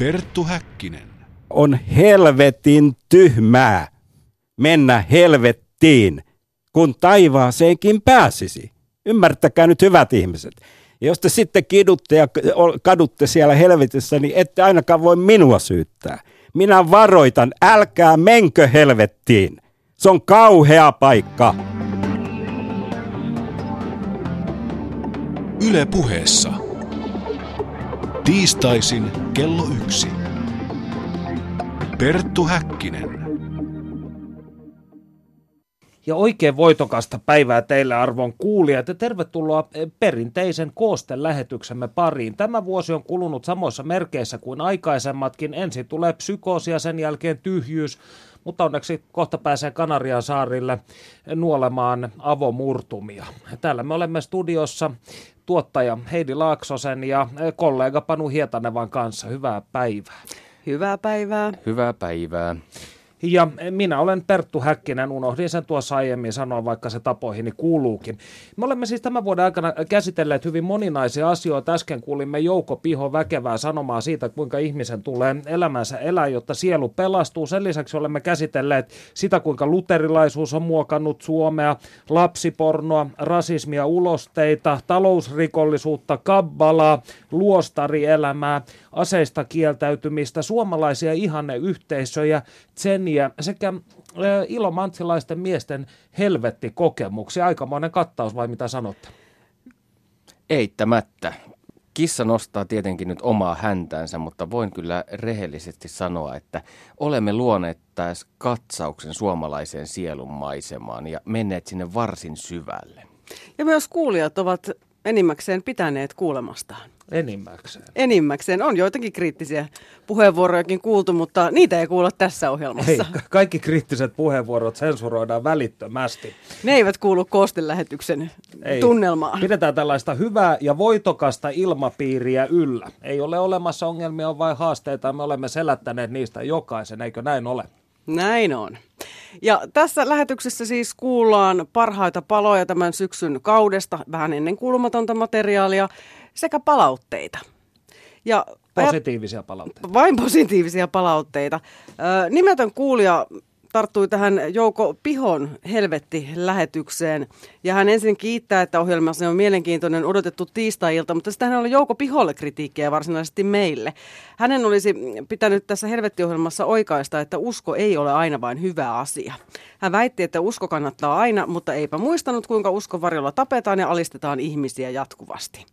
Perttu Häkkinen. On helvetin tyhmää mennä helvettiin, kun taivaaseenkin pääsisi. Ymmärtäkää nyt hyvät ihmiset. Ja jos te sitten kidutte ja kadutte siellä helvetissä, niin ette ainakaan voi minua syyttää. Minä varoitan, älkää menkö helvettiin. Se on kauhea paikka. Yle puheessa. Tiistaisin kello yksi. Perttu Häkkinen. Ja oikein voitokasta päivää teille arvon kuulijat ja tervetuloa perinteisen koosten lähetyksemme pariin. Tämä vuosi on kulunut samoissa merkeissä kuin aikaisemmatkin. Ensin tulee psykoosia, sen jälkeen tyhjyys, mutta onneksi kohta pääsee Kanarian saarille nuolemaan avomurtumia. Täällä me olemme studiossa tuottaja Heidi Laaksosen ja eh, kollega Panu Hietanevan kanssa. Hyvää päivää. Hyvää päivää. Hyvää päivää. Ja minä olen Perttu Häkkinen, unohdin sen tuossa aiemmin sanoa, vaikka se tapoihini kuuluukin. Me olemme siis tämän vuoden aikana käsitelleet hyvin moninaisia asioita. Äsken kuulimme Jouko Piho väkevää sanomaa siitä, kuinka ihmisen tulee elämänsä elää, jotta sielu pelastuu. Sen lisäksi olemme käsitelleet sitä, kuinka luterilaisuus on muokannut Suomea, lapsipornoa, rasismia, ulosteita, talousrikollisuutta, kabbalaa, luostarielämää, aseista kieltäytymistä, suomalaisia ihanneyhteisöjä, tseniä sekä ilomantsilaisten miesten helvettikokemuksia. Aikamoinen kattaus vai mitä sanotte? Eittämättä. Kissa nostaa tietenkin nyt omaa häntänsä, mutta voin kyllä rehellisesti sanoa, että olemme luoneet taas katsauksen suomalaiseen sielun maisemaan ja menneet sinne varsin syvälle. Ja myös kuulijat ovat enimmäkseen pitäneet kuulemastaan. Enimmäkseen. Enimmäkseen. On joitakin kriittisiä puheenvuorojakin kuultu, mutta niitä ei kuulla tässä ohjelmassa. Ei, kaikki kriittiset puheenvuorot sensuroidaan välittömästi. Ne eivät kuulu koostelähetyksen ei. tunnelmaan. Pidetään tällaista hyvää ja voitokasta ilmapiiriä yllä. Ei ole olemassa ongelmia, on vain haasteita. Me olemme selättäneet niistä jokaisen, eikö näin ole? Näin on. Ja tässä lähetyksessä siis kuullaan parhaita paloja tämän syksyn kaudesta, vähän ennen kuulumatonta materiaalia sekä palautteita. Ja positiivisia palautteita. Vain positiivisia palautteita. Nimetön kuulija tarttui tähän Jouko Pihon helvetti-lähetykseen. Ja hän ensin kiittää, että ohjelmassa on mielenkiintoinen odotettu tiistai-ilta, mutta sitten hän oli Jouko Piholle kritiikkiä varsinaisesti meille. Hänen olisi pitänyt tässä helvettiohjelmassa oikaista, että usko ei ole aina vain hyvä asia. Hän väitti, että usko kannattaa aina, mutta eipä muistanut, kuinka uskon varjolla tapetaan ja alistetaan ihmisiä jatkuvasti.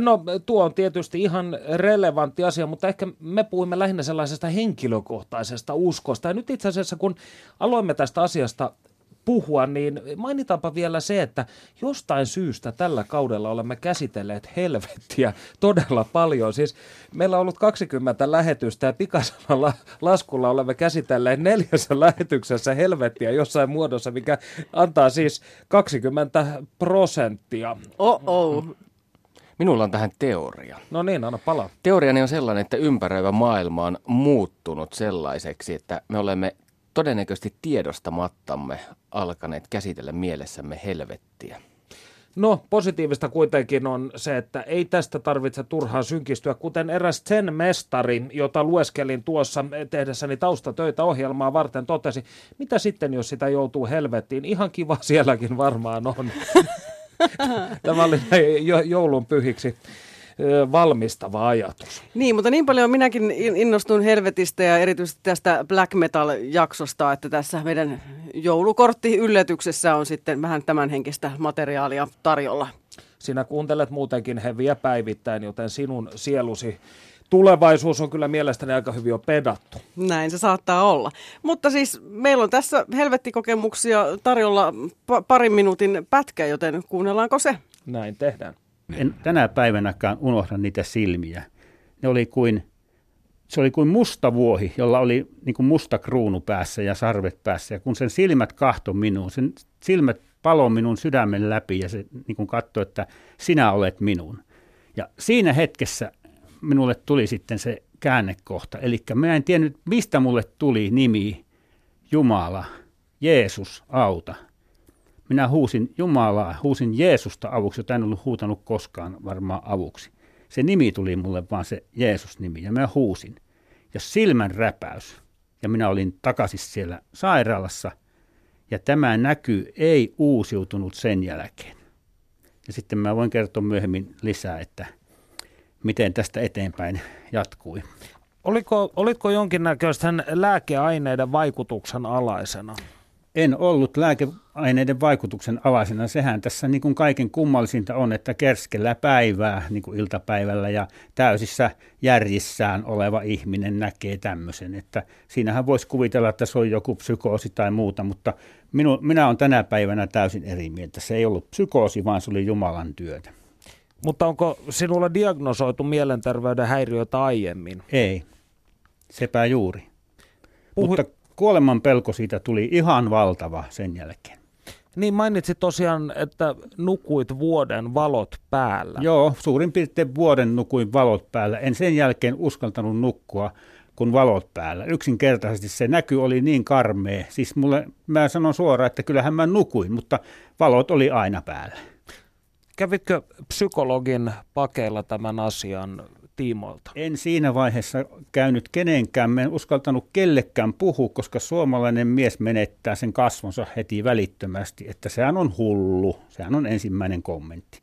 No tuo on tietysti ihan relevantti asia, mutta ehkä me puhumme lähinnä sellaisesta henkilökohtaisesta uskosta. Ja nyt itse asiassa kun aloimme tästä asiasta puhua, niin mainitaanpa vielä se, että jostain syystä tällä kaudella olemme käsitelleet helvettiä todella paljon. Siis meillä on ollut 20 lähetystä ja pikaisella laskulla olemme käsitelleet neljässä lähetyksessä helvettiä jossain muodossa, mikä antaa siis 20 prosenttia. Oh-oh. Minulla on tähän teoria. No niin, anna palaa. Teoriani on sellainen, että ympäröivä maailma on muuttunut sellaiseksi, että me olemme todennäköisesti tiedostamattamme alkaneet käsitellä mielessämme helvettiä. No, positiivista kuitenkin on se, että ei tästä tarvitse turhaan synkistyä, kuten eräs sen mestari, jota lueskelin tuossa tehdessäni taustatöitä ohjelmaa varten, totesi, mitä sitten, jos sitä joutuu helvettiin? Ihan kiva sielläkin varmaan on. Tämä oli joulun pyhiksi valmistava ajatus. Niin, mutta niin paljon minäkin innostun helvetistä ja erityisesti tästä black metal-jaksosta, että tässä meidän joulukortti yllätyksessä on sitten vähän tämänhenkistä materiaalia tarjolla. Sinä kuuntelet muutenkin heviä päivittäin, joten sinun sielusi tulevaisuus on kyllä mielestäni aika hyvin jo pedattu. Näin se saattaa olla. Mutta siis meillä on tässä helvettikokemuksia tarjolla pa- parin minuutin pätkä, joten kuunnellaanko se? Näin tehdään. En tänä päivänäkään unohda niitä silmiä. Ne oli kuin, se oli kuin musta vuohi, jolla oli niin kuin musta kruunu päässä ja sarvet päässä. Ja kun sen silmät kahto minuun, sen silmät palo minun sydämen läpi ja se niin kuin katsoi, että sinä olet minun. Ja siinä hetkessä minulle tuli sitten se käännekohta. Eli mä en tiennyt, mistä mulle tuli nimi Jumala, Jeesus, auta. Minä huusin Jumalaa, huusin Jeesusta avuksi, jota en ollut huutanut koskaan varmaan avuksi. se nimi tuli mulle vaan se Jeesus-nimi ja mä huusin. Ja silmän räpäys. Ja minä olin takaisin siellä sairaalassa ja tämä näky ei uusiutunut sen jälkeen. Ja sitten mä voin kertoa myöhemmin lisää, että miten tästä eteenpäin jatkui. Oliko, olitko jonkinnäköisten lääkeaineiden vaikutuksen alaisena? En ollut lääkeaineiden vaikutuksen alaisena. Sehän tässä niin kuin kaiken kummallisinta on, että kerskellä päivää niin kuin iltapäivällä ja täysissä järjissään oleva ihminen näkee tämmöisen. Että siinähän voisi kuvitella, että se on joku psykoosi tai muuta, mutta minu, minä olen tänä päivänä täysin eri mieltä. Se ei ollut psykoosi, vaan se oli Jumalan työtä. Mutta onko sinulla diagnosoitu mielenterveyden häiriötä aiemmin? Ei, sepä juuri. Puhu... Mutta kuoleman pelko siitä tuli ihan valtava sen jälkeen. Niin mainitsit tosiaan, että nukuit vuoden valot päällä. Joo, suurin piirtein vuoden nukuin valot päällä. En sen jälkeen uskaltanut nukkua kuin valot päällä. Yksinkertaisesti se näky oli niin karmea. Siis mulle, mä sanon suoraan, että kyllähän mä nukuin, mutta valot oli aina päällä. Kävitkö psykologin pakeilla tämän asian tiimoilta? En siinä vaiheessa käynyt kenenkään, en uskaltanut kellekään puhua, koska suomalainen mies menettää sen kasvonsa heti välittömästi, että sehän on hullu. Sehän on ensimmäinen kommentti.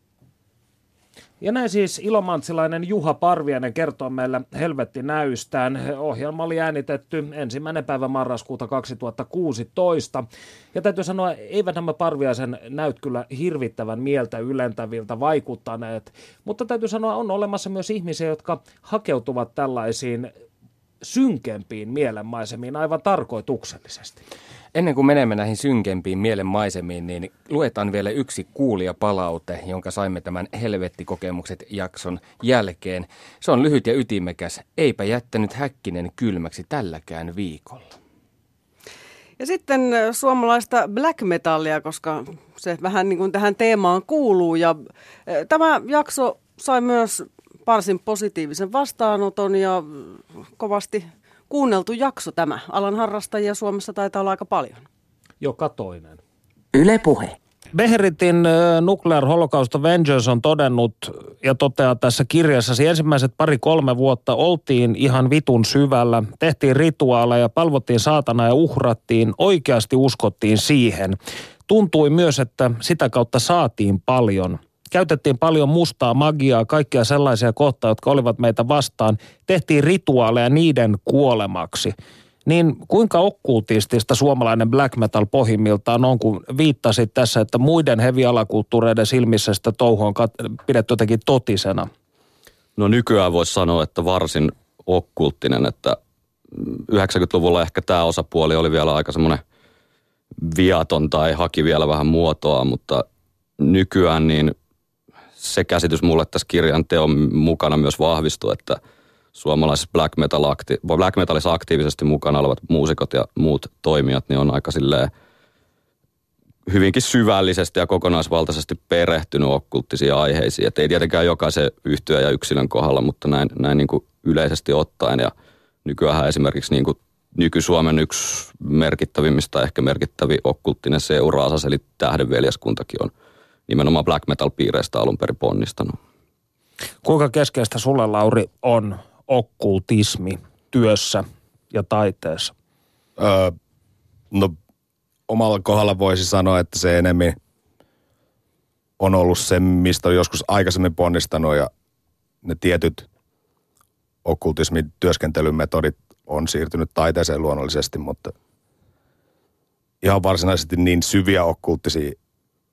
Ja näin siis ilomantsilainen Juha Parviainen kertoo meille helvetti näystään. Ohjelma oli äänitetty ensimmäinen päivä marraskuuta 2016. Ja täytyy sanoa, eivät nämä Parviaisen näyt kyllä hirvittävän mieltä ylentäviltä vaikuttaneet. Mutta täytyy sanoa, on olemassa myös ihmisiä, jotka hakeutuvat tällaisiin synkempiin mielenmaisemiin aivan tarkoituksellisesti. Ennen kuin menemme näihin synkempiin mielenmaisemiin, niin luetaan vielä yksi kuulijapalaute, jonka saimme tämän Helvettikokemukset jakson jälkeen. Se on lyhyt ja ytimekäs. Eipä jättänyt Häkkinen kylmäksi tälläkään viikolla. Ja sitten suomalaista black metallia, koska se vähän niin kuin tähän teemaan kuuluu. Ja tämä jakso sai myös varsin positiivisen vastaanoton ja kovasti kuunneltu jakso tämä. Alan harrastajia Suomessa taitaa olla aika paljon. Joka toinen. Yle puhe. Beheritin Nuclear Holocaust Avengers on todennut ja toteaa tässä kirjassa, ensimmäiset pari-kolme vuotta oltiin ihan vitun syvällä, tehtiin rituaaleja, palvottiin saatana ja uhrattiin, oikeasti uskottiin siihen. Tuntui myös, että sitä kautta saatiin paljon käytettiin paljon mustaa magiaa, kaikkia sellaisia kohtaa, jotka olivat meitä vastaan. Tehtiin rituaaleja niiden kuolemaksi. Niin kuinka okkultistista suomalainen black metal pohjimmiltaan on, kun viittasit tässä, että muiden hevialakulttuureiden silmissä sitä touhua on pidetty jotenkin totisena? No nykyään voisi sanoa, että varsin okkulttinen, että 90-luvulla ehkä tämä osapuoli oli vielä aika semmoinen viaton tai haki vielä vähän muotoa, mutta nykyään niin se käsitys mulle tässä kirjan teon mukana myös vahvistui, että suomalaisessa black, metal akti- black metalissa aktiivisesti mukana olevat muusikot ja muut toimijat niin on aika silleen hyvinkin syvällisesti ja kokonaisvaltaisesti perehtynyt okkulttisiin aiheisiin. Että ei tietenkään jokaisen yhtyä ja yksilön kohdalla, mutta näin, näin niin kuin yleisesti ottaen. Ja nykyään esimerkiksi niin kuin nyky-Suomen yksi merkittävimmistä, ehkä merkittävi okkulttinen seuraasas, eli Tähdenveljeskuntakin on – nimenomaan black metal-piireistä alun perin ponnistanut. Kuinka keskeistä sulle, Lauri, on okkultismi työssä ja taiteessa? Öö, no omalla kohdalla voisi sanoa, että se enemmän on ollut se, mistä on joskus aikaisemmin ponnistanut ja ne tietyt okkultismin työskentelymetodit on siirtynyt taiteeseen luonnollisesti, mutta ihan varsinaisesti niin syviä okkulttisia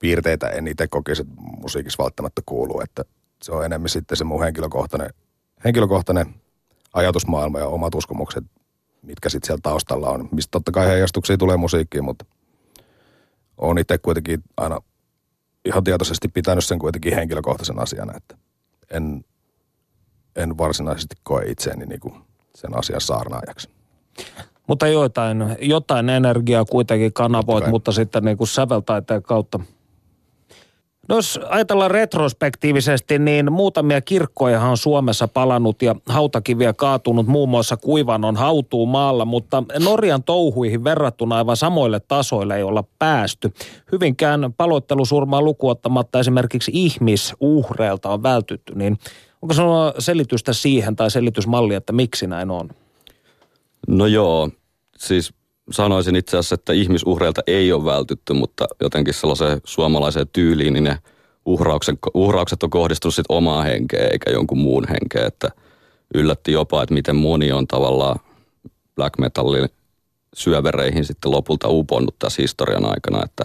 piirteitä en itse kokisi, että musiikissa välttämättä kuuluu, että se on enemmän sitten se mun henkilökohtainen, henkilökohtainen ajatusmaailma ja omat uskomukset, mitkä sitten siellä taustalla on, mistä totta kai heijastuksia tulee musiikkiin, mutta on itse kuitenkin aina ihan tietoisesti pitänyt sen kuitenkin henkilökohtaisen asiana, että en, en varsinaisesti koe itseäni niin kuin sen asian saarnaajaksi. Mutta jotain, jotain energiaa kuitenkin kanavoit, mutta sitten niin kuin säveltaiteen kautta – No jos ajatellaan retrospektiivisesti, niin muutamia kirkkoja on Suomessa palannut ja hautakiviä kaatunut muun muassa Kuivanon hautuu maalla, mutta Norjan touhuihin verrattuna aivan samoille tasoille ei olla päästy. Hyvinkään paloittelusurmaa lukuottamatta esimerkiksi ihmisuhreilta on vältytty, niin Onko sinulla selitystä siihen tai selitysmalli, että miksi näin on? No joo, siis sanoisin itse asiassa, että ihmisuhreilta ei ole vältytty, mutta jotenkin sellaiseen suomalaiseen tyyliin, niin ne uhraukset, uhraukset on kohdistunut sitten omaa henkeä eikä jonkun muun henkeä, että yllätti jopa, että miten moni on tavallaan black metallin syövereihin sitten lopulta uponnut tässä historian aikana, että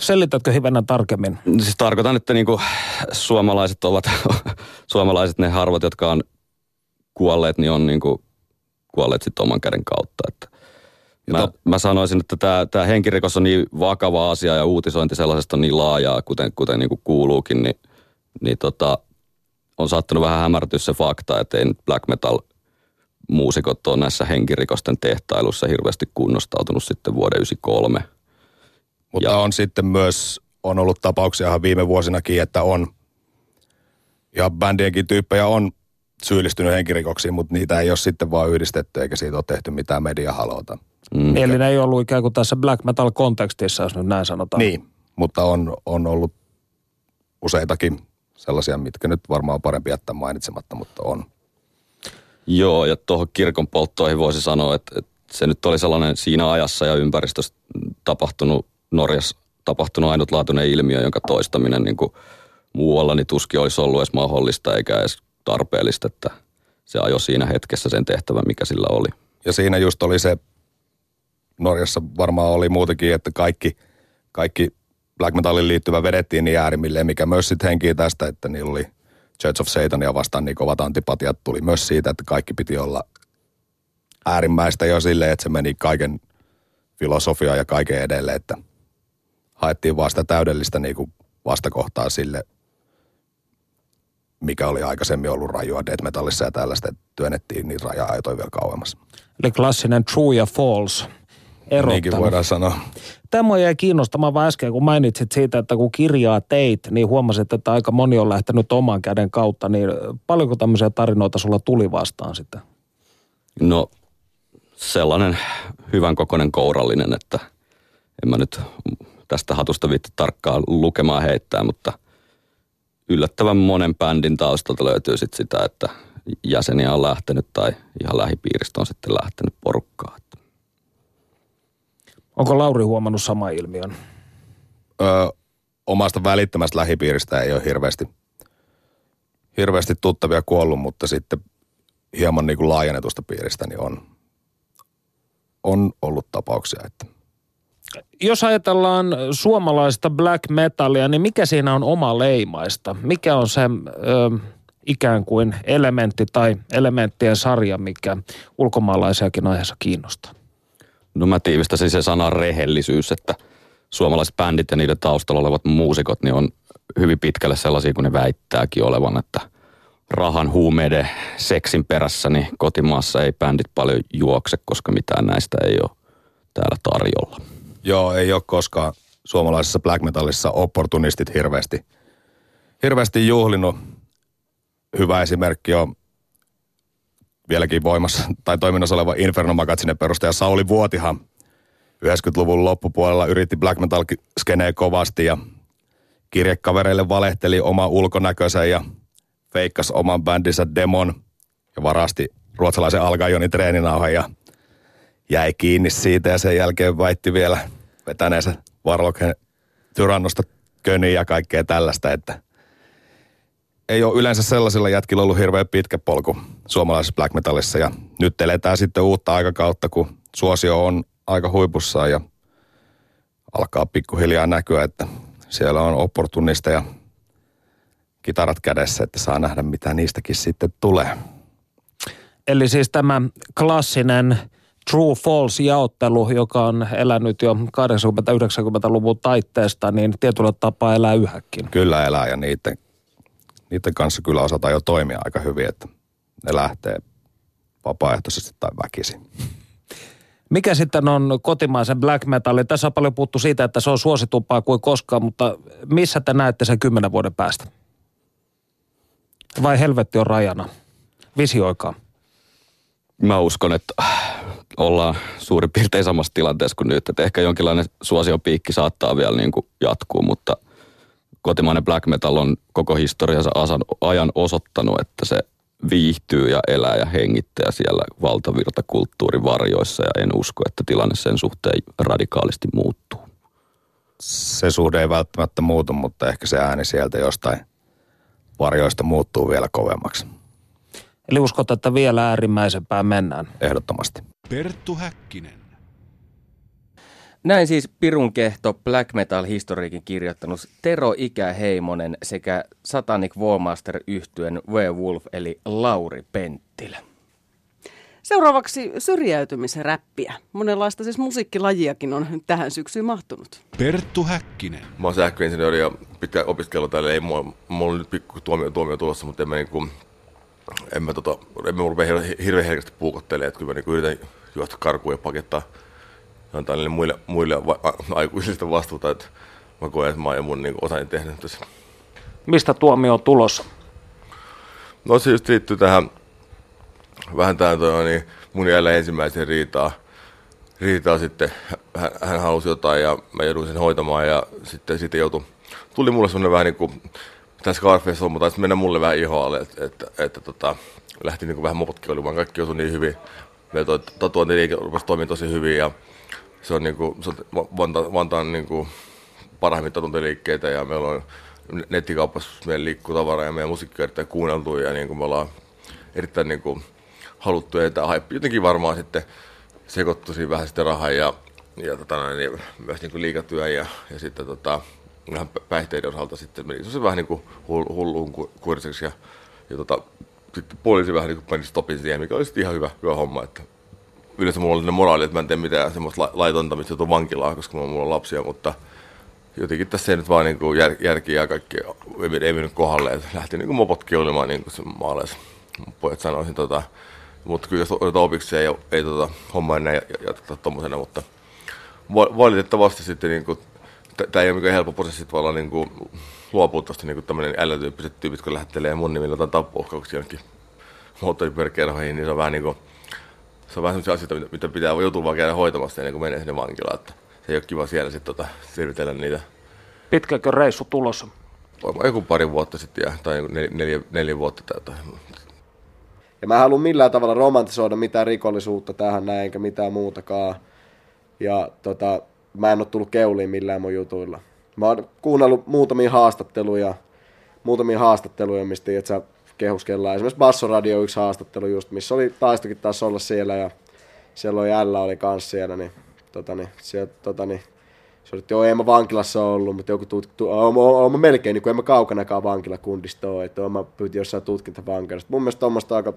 Selitätkö hivenen tarkemmin? Siis tarkoitan, että niinku suomalaiset ovat, suomalaiset ne harvat, jotka on kuolleet, niin on niinku kuolleet sitten oman käden kautta. Että mä, mä, sanoisin, että tämä, tämä henkirikos on niin vakava asia ja uutisointi sellaisesta on niin laajaa, kuten, kuten niinku kuuluukin, niin, niin tota, on saattanut vähän hämärtyä se fakta, että ei nyt black metal muusikot ole näissä henkirikosten tehtailussa hirveästi kunnostautunut sitten vuoden 1993 mutta ja. on sitten myös, on ollut tapauksia ihan viime vuosinakin, että on, ja bändienkin tyyppejä on syyllistynyt henkirikoksiin, mutta niitä ei ole sitten vaan yhdistetty, eikä siitä ole tehty mitään mediahalota. Mm. Eli ne ei ollut ikään kuin tässä black metal kontekstissa, jos nyt näin sanotaan. Niin, mutta on, on ollut useitakin sellaisia, mitkä nyt varmaan on parempi jättää mainitsematta, mutta on. Joo, ja tuohon kirkon polttoihin voisi sanoa, että, että se nyt oli sellainen siinä ajassa ja ympäristössä tapahtunut Norjassa tapahtunut ainutlaatuinen ilmiö, jonka toistaminen niin kuin muualla niin tuskin olisi ollut edes mahdollista eikä edes tarpeellista, että se ajoi siinä hetkessä sen tehtävän, mikä sillä oli. Ja siinä just oli se, Norjassa varmaan oli muutenkin, että kaikki, kaikki black metalin liittyvä vedettiin niin äärimmilleen, mikä myös sitten henkii tästä, että niillä oli Church of Satania vastaan niin kovat antipatiat tuli myös siitä, että kaikki piti olla äärimmäistä jo silleen, että se meni kaiken filosofia ja kaiken edelle, että haettiin vaan sitä täydellistä niin kuin vastakohtaa sille, mikä oli aikaisemmin ollut rajua death metallissa ja tällaista, että työnnettiin niitä raja-aitoja vielä kauemmas. Eli klassinen true ja false erottelu. Niinkin voidaan sanoa. Tämä jäi kiinnostamaan vaan äsken, kun mainitsit siitä, että kun kirjaa teit, niin huomasit, että aika moni on lähtenyt oman käden kautta, niin paljonko tämmöisiä tarinoita sulla tuli vastaan sitten? No sellainen hyvän kokoinen kourallinen, että en mä nyt tästä hatusta viitti tarkkaan lukemaan heittää, mutta yllättävän monen bändin taustalta löytyy sit sitä, että jäseniä on lähtenyt tai ihan lähipiiristä on sitten lähtenyt porukkaa. Onko Lauri huomannut sama ilmiön? Öö, omasta välittömästä lähipiiristä ei ole hirveästi, hirveästi tuttavia kuollut, mutta sitten hieman niin kuin laajennetusta piiristä niin on, on ollut tapauksia, että jos ajatellaan suomalaista black metalia, niin mikä siinä on oma leimaista? Mikä on se ö, ikään kuin elementti tai elementtien sarja, mikä ulkomaalaisiakin aiheessa kiinnostaa? No mä tiivistäisin se sanan rehellisyys, että suomalaiset bändit ja niiden taustalla olevat muusikot niin on hyvin pitkälle sellaisia kuin ne väittääkin olevan, että rahan, huumeiden, seksin perässä, niin kotimaassa ei bändit paljon juokse, koska mitään näistä ei ole täällä tarjolla. Joo, ei ole koskaan suomalaisessa black metallissa opportunistit hirveästi, hirveästi juhlinut. Hyvä esimerkki on vieläkin voimassa tai toiminnassa oleva Inferno Magazinen perustaja Sauli Vuotihan 90-luvun loppupuolella yritti black metal skeneen kovasti ja kirjekavereille valehteli oma ulkonäköisen ja feikkasi oman bändinsä demon ja varasti ruotsalaisen Algajonin treeninauhan ja jäi kiinni siitä ja sen jälkeen väitti vielä vetäneensä Warlocken tyrannosta köniä ja kaikkea tällaista, että ei ole yleensä sellaisilla jätkillä ollut hirveän pitkä polku suomalaisessa black metallissa ja nyt eletään sitten uutta aikakautta, kun suosio on aika huipussaan ja alkaa pikkuhiljaa näkyä, että siellä on opportunista ja kitarat kädessä, että saa nähdä mitä niistäkin sitten tulee. Eli siis tämä klassinen true-false-jaottelu, joka on elänyt jo 80-90-luvun taitteesta, niin tietyllä tapaa elää yhäkin. Kyllä elää ja niiden, niiden kanssa kyllä osataan jo toimia aika hyvin, että ne lähtee vapaaehtoisesti tai väkisin. Mikä sitten on kotimaisen black metalin? Tässä on paljon puhuttu siitä, että se on suositumpaa kuin koskaan, mutta missä te näette sen kymmenen vuoden päästä? Vai helvetti on rajana? Visioikaa. Mä uskon, että ollaan suurin piirtein samassa tilanteessa kuin nyt. Että ehkä jonkinlainen suosiopiikki saattaa vielä niin kuin jatkuu, mutta kotimainen black metal on koko historiansa asan, ajan osoittanut, että se viihtyy ja elää ja hengittää siellä valtavirtakulttuurin varjoissa ja en usko, että tilanne sen suhteen radikaalisti muuttuu. Se suhde ei välttämättä muutu, mutta ehkä se ääni sieltä jostain varjoista muuttuu vielä kovemmaksi. Eli uskot, että vielä äärimmäisempään mennään? Ehdottomasti. Perttu Häkkinen. Näin siis Pirun kehto Black Metal historiikin kirjoittanut Tero Ikäheimonen sekä Satanic Warmaster yhtyen Werewolf eli Lauri Penttilä. Seuraavaksi syrjäytymisräppiä. Monenlaista siis musiikkilajiakin on tähän syksyyn mahtunut. Perttu Häkkinen. Mä oon sähköinsinööri ja pitkä opiskelu täällä. Ei mulla, mulla on nyt pikku tuomio, tuomio tulossa, mutta en mä, niinku, en mä, tota, en mä rupea hirveän herkästi puukottelemaan. Että kyllä mä niinku yritän juosta karkuun ja pakettaa antaa niille muille, muille va- aikuisista vastuuta, että mä koen, että mä oon mun niin osani tehnyt tässä. Mistä tuomio on tulossa? No se just liittyy tähän vähän tähän toi, niin mun jälleen ensimmäiseen riitaa. Riitaa sitten, hän, hän halusi jotain ja mä jouduin sen hoitamaan ja sitten, sitten joutui, tuli mulle semmoinen vähän niin kuin, tämä Scarface on, taisi mennä mulle vähän ihoalle, että, että, että tota, lähti niin kuin vähän mopotkiolimaan, kaikki osui niin hyvin. Meillä toi tatuointiliike rupesi toimia tosi hyvin ja se on, niin kuin, Vanta, Vantaan niin kuin parhaimmin tatuointiliikkeitä ja meillä on nettikaupassa meidän liikkuu tavaraa ja meidän musiikki on kuunneltu ja niin kuin me ollaan erittäin niin kuin, haluttu ja tämä jotenkin varmaan sitten sekoittui siinä vähän sitten rahan ja, ja tota, niin, myös niin kuin liikatyön ja, ja sitten tota, ihan päihteiden osalta sitten meni se vähän niin kuin hulluun kuriseksi ja, ja tota, sitten poliisi vähän niin kuin meni stopin siihen, mikä oli sitten ihan hyvä, hyvä homma, että yleensä mulla oli ne moraali, että mä en tee mitään semmoista laitonta, mistä joutuu vankilaa, koska mulla on lapsia, mutta jotenkin tässä ei nyt vaan niin kuin jär, järki ja kaikki ei, ei mennyt kohdalle, että lähti niin kuin mopotkin olemaan niin kuin se maalais. Pojat sanoisin tota, mutta kyllä jos otetaan opiksi ei, ei tota, homma enää jatketa tuommoisena, mutta valitettavasti sitten niin kuin, tämä ei ole mikään helppo prosessi tavallaan niin kuin, luopua tuosta niin tämmöinen L-tyyppiset tyypit, kun lähettelee mun nimillä jotain tappouhkauksia jonnekin moottoripyöräkerhoihin, niin se on vähän niin kuin, se on vähän sellaisia asioita, mitä pitää joutua vaan käydä hoitamassa ennen kuin menee sinne vankilaan. Että se ei ole kiva siellä sitten tota, selvitellä niitä. Pitkäkö reissu tulossa? Joku pari vuotta sitten, ja, tai neljä, neljä, neljä vuotta täytä. Ja mä haluan millään tavalla romantisoida mitään rikollisuutta tähän näin, enkä mitään muutakaan. Ja tota, mä en ole tullut keuliin millään mun jutuilla. Mä oon kuunnellut muutamia haastatteluja, muutamia haastatteluja, mistä että kehuskellaan. Esimerkiksi Bassoradio yksi haastattelu just, missä oli taistokin taas olla siellä ja siellä oli L oli kans siellä, niin, tota, niin, siellä, tota, niin se oli, että joo, en mä vankilassa ollut, mutta joku tutkitu, oon mä melkein, niin kuin en mä kaukanakaan vankilakundista ole, että oon mä pyytin jossain tutkintavankilasta. Mun mielestä tuommoista aika,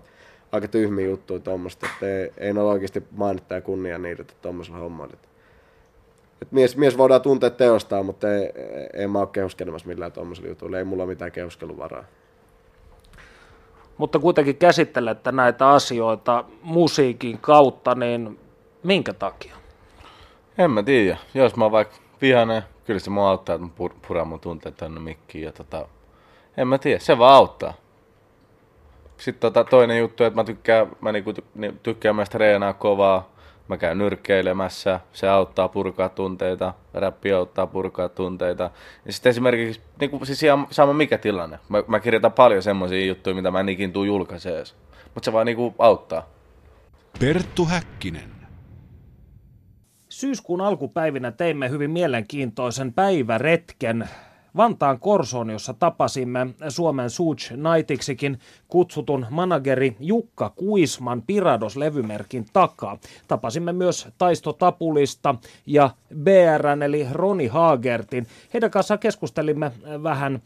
aika tyhmiä juttuja tuommoista, että ei, ei ole oikeasti mainittaa ja kunnia niitä, tuommoisella hommalla. Että, että mies, mies voidaan tuntea teostaan, mutta ei, ei, ei mä ole kehuskelemassa millään tuommoisella jutuilla, ei mulla ole mitään kehuskeluvaraa mutta kuitenkin käsittelette näitä asioita musiikin kautta, niin minkä takia? En mä tiedä. Jos mä oon vaikka vihainen, kyllä se mua auttaa, että mä puran mun tunteet tänne mikkiin. Ja tota, en mä tiedä, se vaan auttaa. Sitten tota, toinen juttu, että mä tykkään, mä niinku, tykkään myös treenaa kovaa mä käyn nyrkkeilemässä, se auttaa purkaa tunteita, räppi auttaa purkaa tunteita. Ja sitten esimerkiksi, niin kuin, siis ihan sama mikä tilanne, mä, mä kirjoitan paljon semmoisia juttuja, mitä mä en ikin tuu julkaisemaan mutta se vaan niin kuin, auttaa. Perttu Häkkinen. Syyskuun alkupäivinä teimme hyvin mielenkiintoisen päiväretken Vantaan Korsoon, jossa tapasimme Suomen Such Nightiksikin kutsutun manageri Jukka Kuisman Pirados-levymerkin takaa. Tapasimme myös Taisto Tapulista ja BRN eli Roni Haagertin. Heidän kanssaan keskustelimme vähän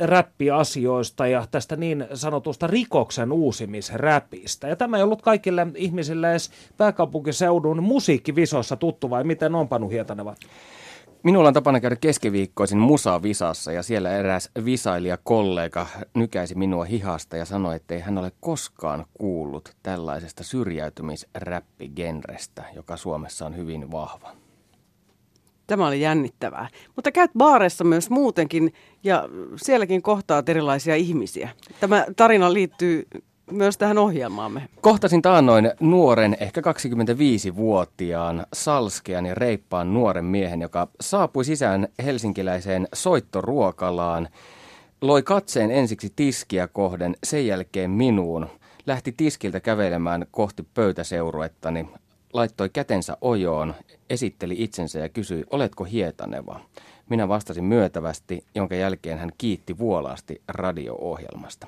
räppiasioista ja tästä niin sanotusta rikoksen uusimisräpistä. Ja tämä ei ollut kaikille ihmisille edes pääkaupunkiseudun musiikkivisossa tuttu, vai miten on Panu Hietaneva? Minulla on tapana käydä keskiviikkoisin Musa-visassa ja siellä eräs visailija-kollega nykäisi minua hihasta ja sanoi, että ei hän ole koskaan kuullut tällaisesta syrjäytymisräppigenrestä, joka Suomessa on hyvin vahva. Tämä oli jännittävää. Mutta käyt baareissa myös muutenkin ja sielläkin kohtaat erilaisia ihmisiä. Tämä tarina liittyy myös tähän ohjelmaamme. Kohtasin taannoin nuoren, ehkä 25-vuotiaan, salskean ja reippaan nuoren miehen, joka saapui sisään helsinkiläiseen soittoruokalaan, loi katseen ensiksi tiskiä kohden, sen jälkeen minuun, lähti tiskiltä kävelemään kohti pöytäseuruettani, laittoi kätensä ojoon, esitteli itsensä ja kysyi, oletko hietaneva? Minä vastasin myötävästi, jonka jälkeen hän kiitti vuolaasti radio-ohjelmasta.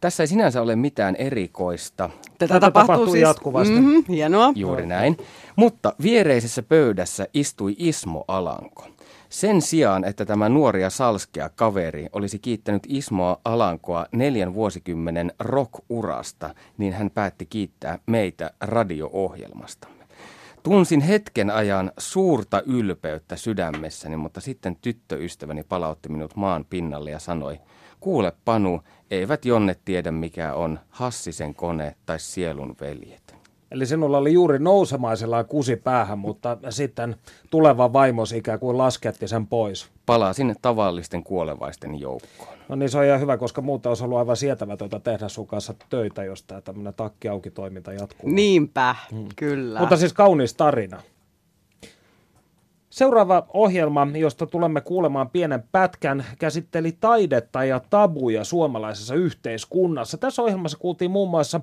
Tässä ei sinänsä ole mitään erikoista. Tätä, Tätä tapahtuu, tapahtuu siis, jatkuvasti. Mm-hmm, hienoa. Juuri näin. Mutta viereisessä pöydässä istui Ismo Alanko. Sen sijaan, että tämä nuori ja salskea kaveri olisi kiittänyt Ismoa Alankoa neljän vuosikymmenen rock-urasta, niin hän päätti kiittää meitä radio-ohjelmastamme. Tunsin hetken ajan suurta ylpeyttä sydämessäni, mutta sitten tyttöystäväni palautti minut maan pinnalle ja sanoi, kuule Panu, eivät Jonne tiedä mikä on Hassisen kone tai sielun veljet. Eli sinulla oli juuri nousemaisellaan kusi päähän, mutta sitten tuleva vaimos ikään kuin lasketti sen pois. Palasin tavallisten kuolevaisten joukkoon. No niin, se on ihan hyvä, koska muuten olisi ollut aivan sietämätöntä tehdä sun kanssa töitä, jos tämä tämmöinen takki auki toiminta jatkuu. Niinpä, kyllä. Mutta siis kaunis tarina. Seuraava ohjelma, josta tulemme kuulemaan pienen pätkän, käsitteli taidetta ja tabuja suomalaisessa yhteiskunnassa. Tässä ohjelmassa kuultiin muun muassa,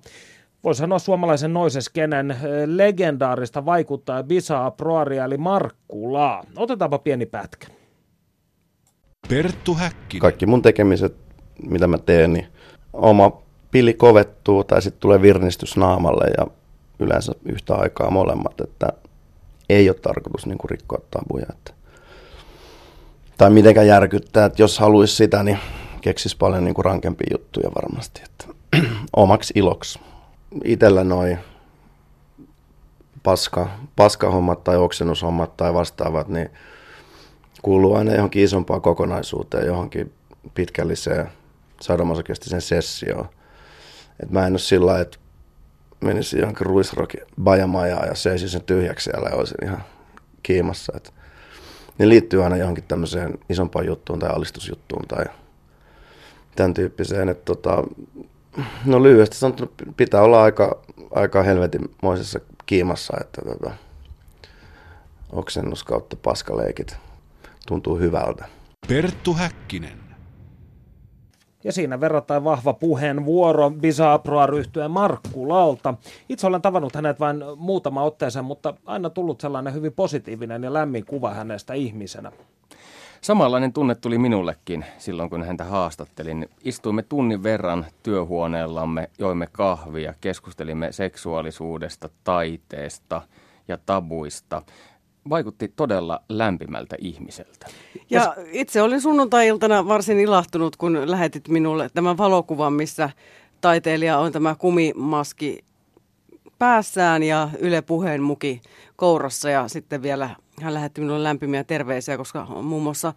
voi sanoa suomalaisen noiseskenen eh, legendaarista vaikuttaa Bisaa Proaria eli Markkulaa. Otetaanpa pieni pätkä. Perttu Häkkinen. Kaikki mun tekemiset, mitä mä teen, niin oma pili kovettuu tai sitten tulee virnistys naamalle ja yleensä yhtä aikaa molemmat, että ei ole tarkoitus niin kuin rikkoa tabuja. Että. Tai mitenkään järkyttää, että jos haluaisi sitä, niin keksis paljon niin kuin rankempia juttuja varmasti. Että. Omaksi iloksi. Itellä noin paska, paskahommat tai oksennushommat tai vastaavat, niin kuuluu aina johonkin isompaan kokonaisuuteen, johonkin pitkälliseen sadomasokistiseen sessioon. Et mä en ole sillä että menisin johonkin ruisrokin bajamajaan ja seisin sen tyhjäksi siellä ja olisin ihan kiimassa. Et ne liittyy aina johonkin tämmöiseen isompaan juttuun tai alistusjuttuun tai tämän tyyppiseen. Että tota, no lyhyesti sanottuna pitää olla aika, aika helvetinmoisessa kiimassa, että tota, oksennus kautta paskaleikit tuntuu hyvältä. Perttu Häkkinen. Ja siinä verrattain vahva puheenvuoro Bisaproa ryhtyen Markkulalta. Itse olen tavannut hänet vain muutama otteeseen, mutta aina tullut sellainen hyvin positiivinen ja lämmin kuva hänestä ihmisenä. Samanlainen tunne tuli minullekin silloin, kun häntä haastattelin. Istuimme tunnin verran työhuoneellamme, joimme kahvia, keskustelimme seksuaalisuudesta, taiteesta ja tabuista. Vaikutti todella lämpimältä ihmiseltä. Ja itse olin sunnuntai-iltana varsin ilahtunut, kun lähetit minulle tämän valokuvan, missä taiteilija on tämä kumimaski päässään ja Yle Puheen muki kourassa ja sitten vielä hän lähetti minulle lämpimiä terveisiä, koska on muun muassa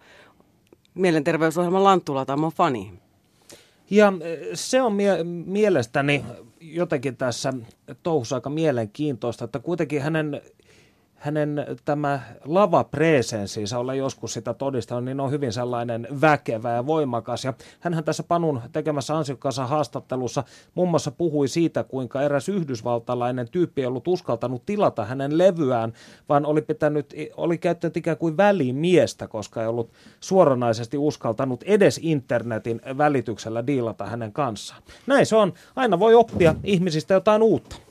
mielenterveysohjelman Lanttula tai mun fani. Ja eh, se on mie- mielestäni jotenkin tässä touhussa aika mielenkiintoista, että kuitenkin hänen hänen tämä lavapresenssinsä, olen joskus sitä todistanut, niin on hyvin sellainen väkevä ja voimakas. Ja hänhän tässä Panun tekemässä ansiokkaassa haastattelussa muun muassa puhui siitä, kuinka eräs yhdysvaltalainen tyyppi ei ollut uskaltanut tilata hänen levyään, vaan oli, pitänyt, oli käyttänyt ikään kuin välimiestä, koska ei ollut suoranaisesti uskaltanut edes internetin välityksellä diilata hänen kanssaan. Näin se on. Aina voi oppia ihmisistä jotain uutta.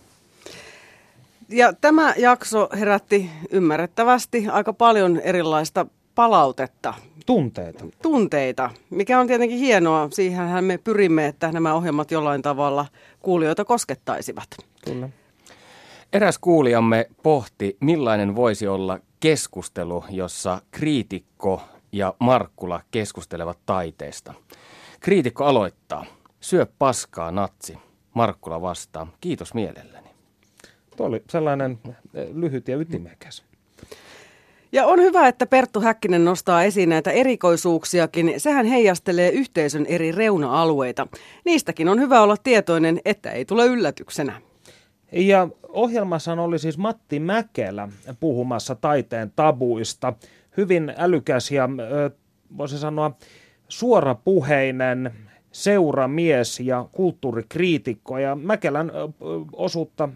Ja tämä jakso herätti ymmärrettävästi aika paljon erilaista palautetta. Tunteita. Tunteita, mikä on tietenkin hienoa. Siihenhän me pyrimme, että nämä ohjelmat jollain tavalla kuulijoita koskettaisivat. Kyllä. Eräs kuulijamme pohti, millainen voisi olla keskustelu, jossa kriitikko ja Markkula keskustelevat taiteesta. Kriitikko aloittaa. Syö paskaa, natsi. Markkula vastaa. Kiitos mielelläni. Tuo oli sellainen eh, lyhyt ja ytimekäs. Ja on hyvä, että Perttu Häkkinen nostaa esiin näitä erikoisuuksiakin. Sehän heijastelee yhteisön eri reuna-alueita. Niistäkin on hyvä olla tietoinen, että ei tule yllätyksenä. Ja ohjelmassa oli siis Matti Mäkelä puhumassa taiteen tabuista. Hyvin älykäs ja voisi sanoa suorapuheinen seuramies ja kulttuurikriitikko. Ja Mäkelän osuutta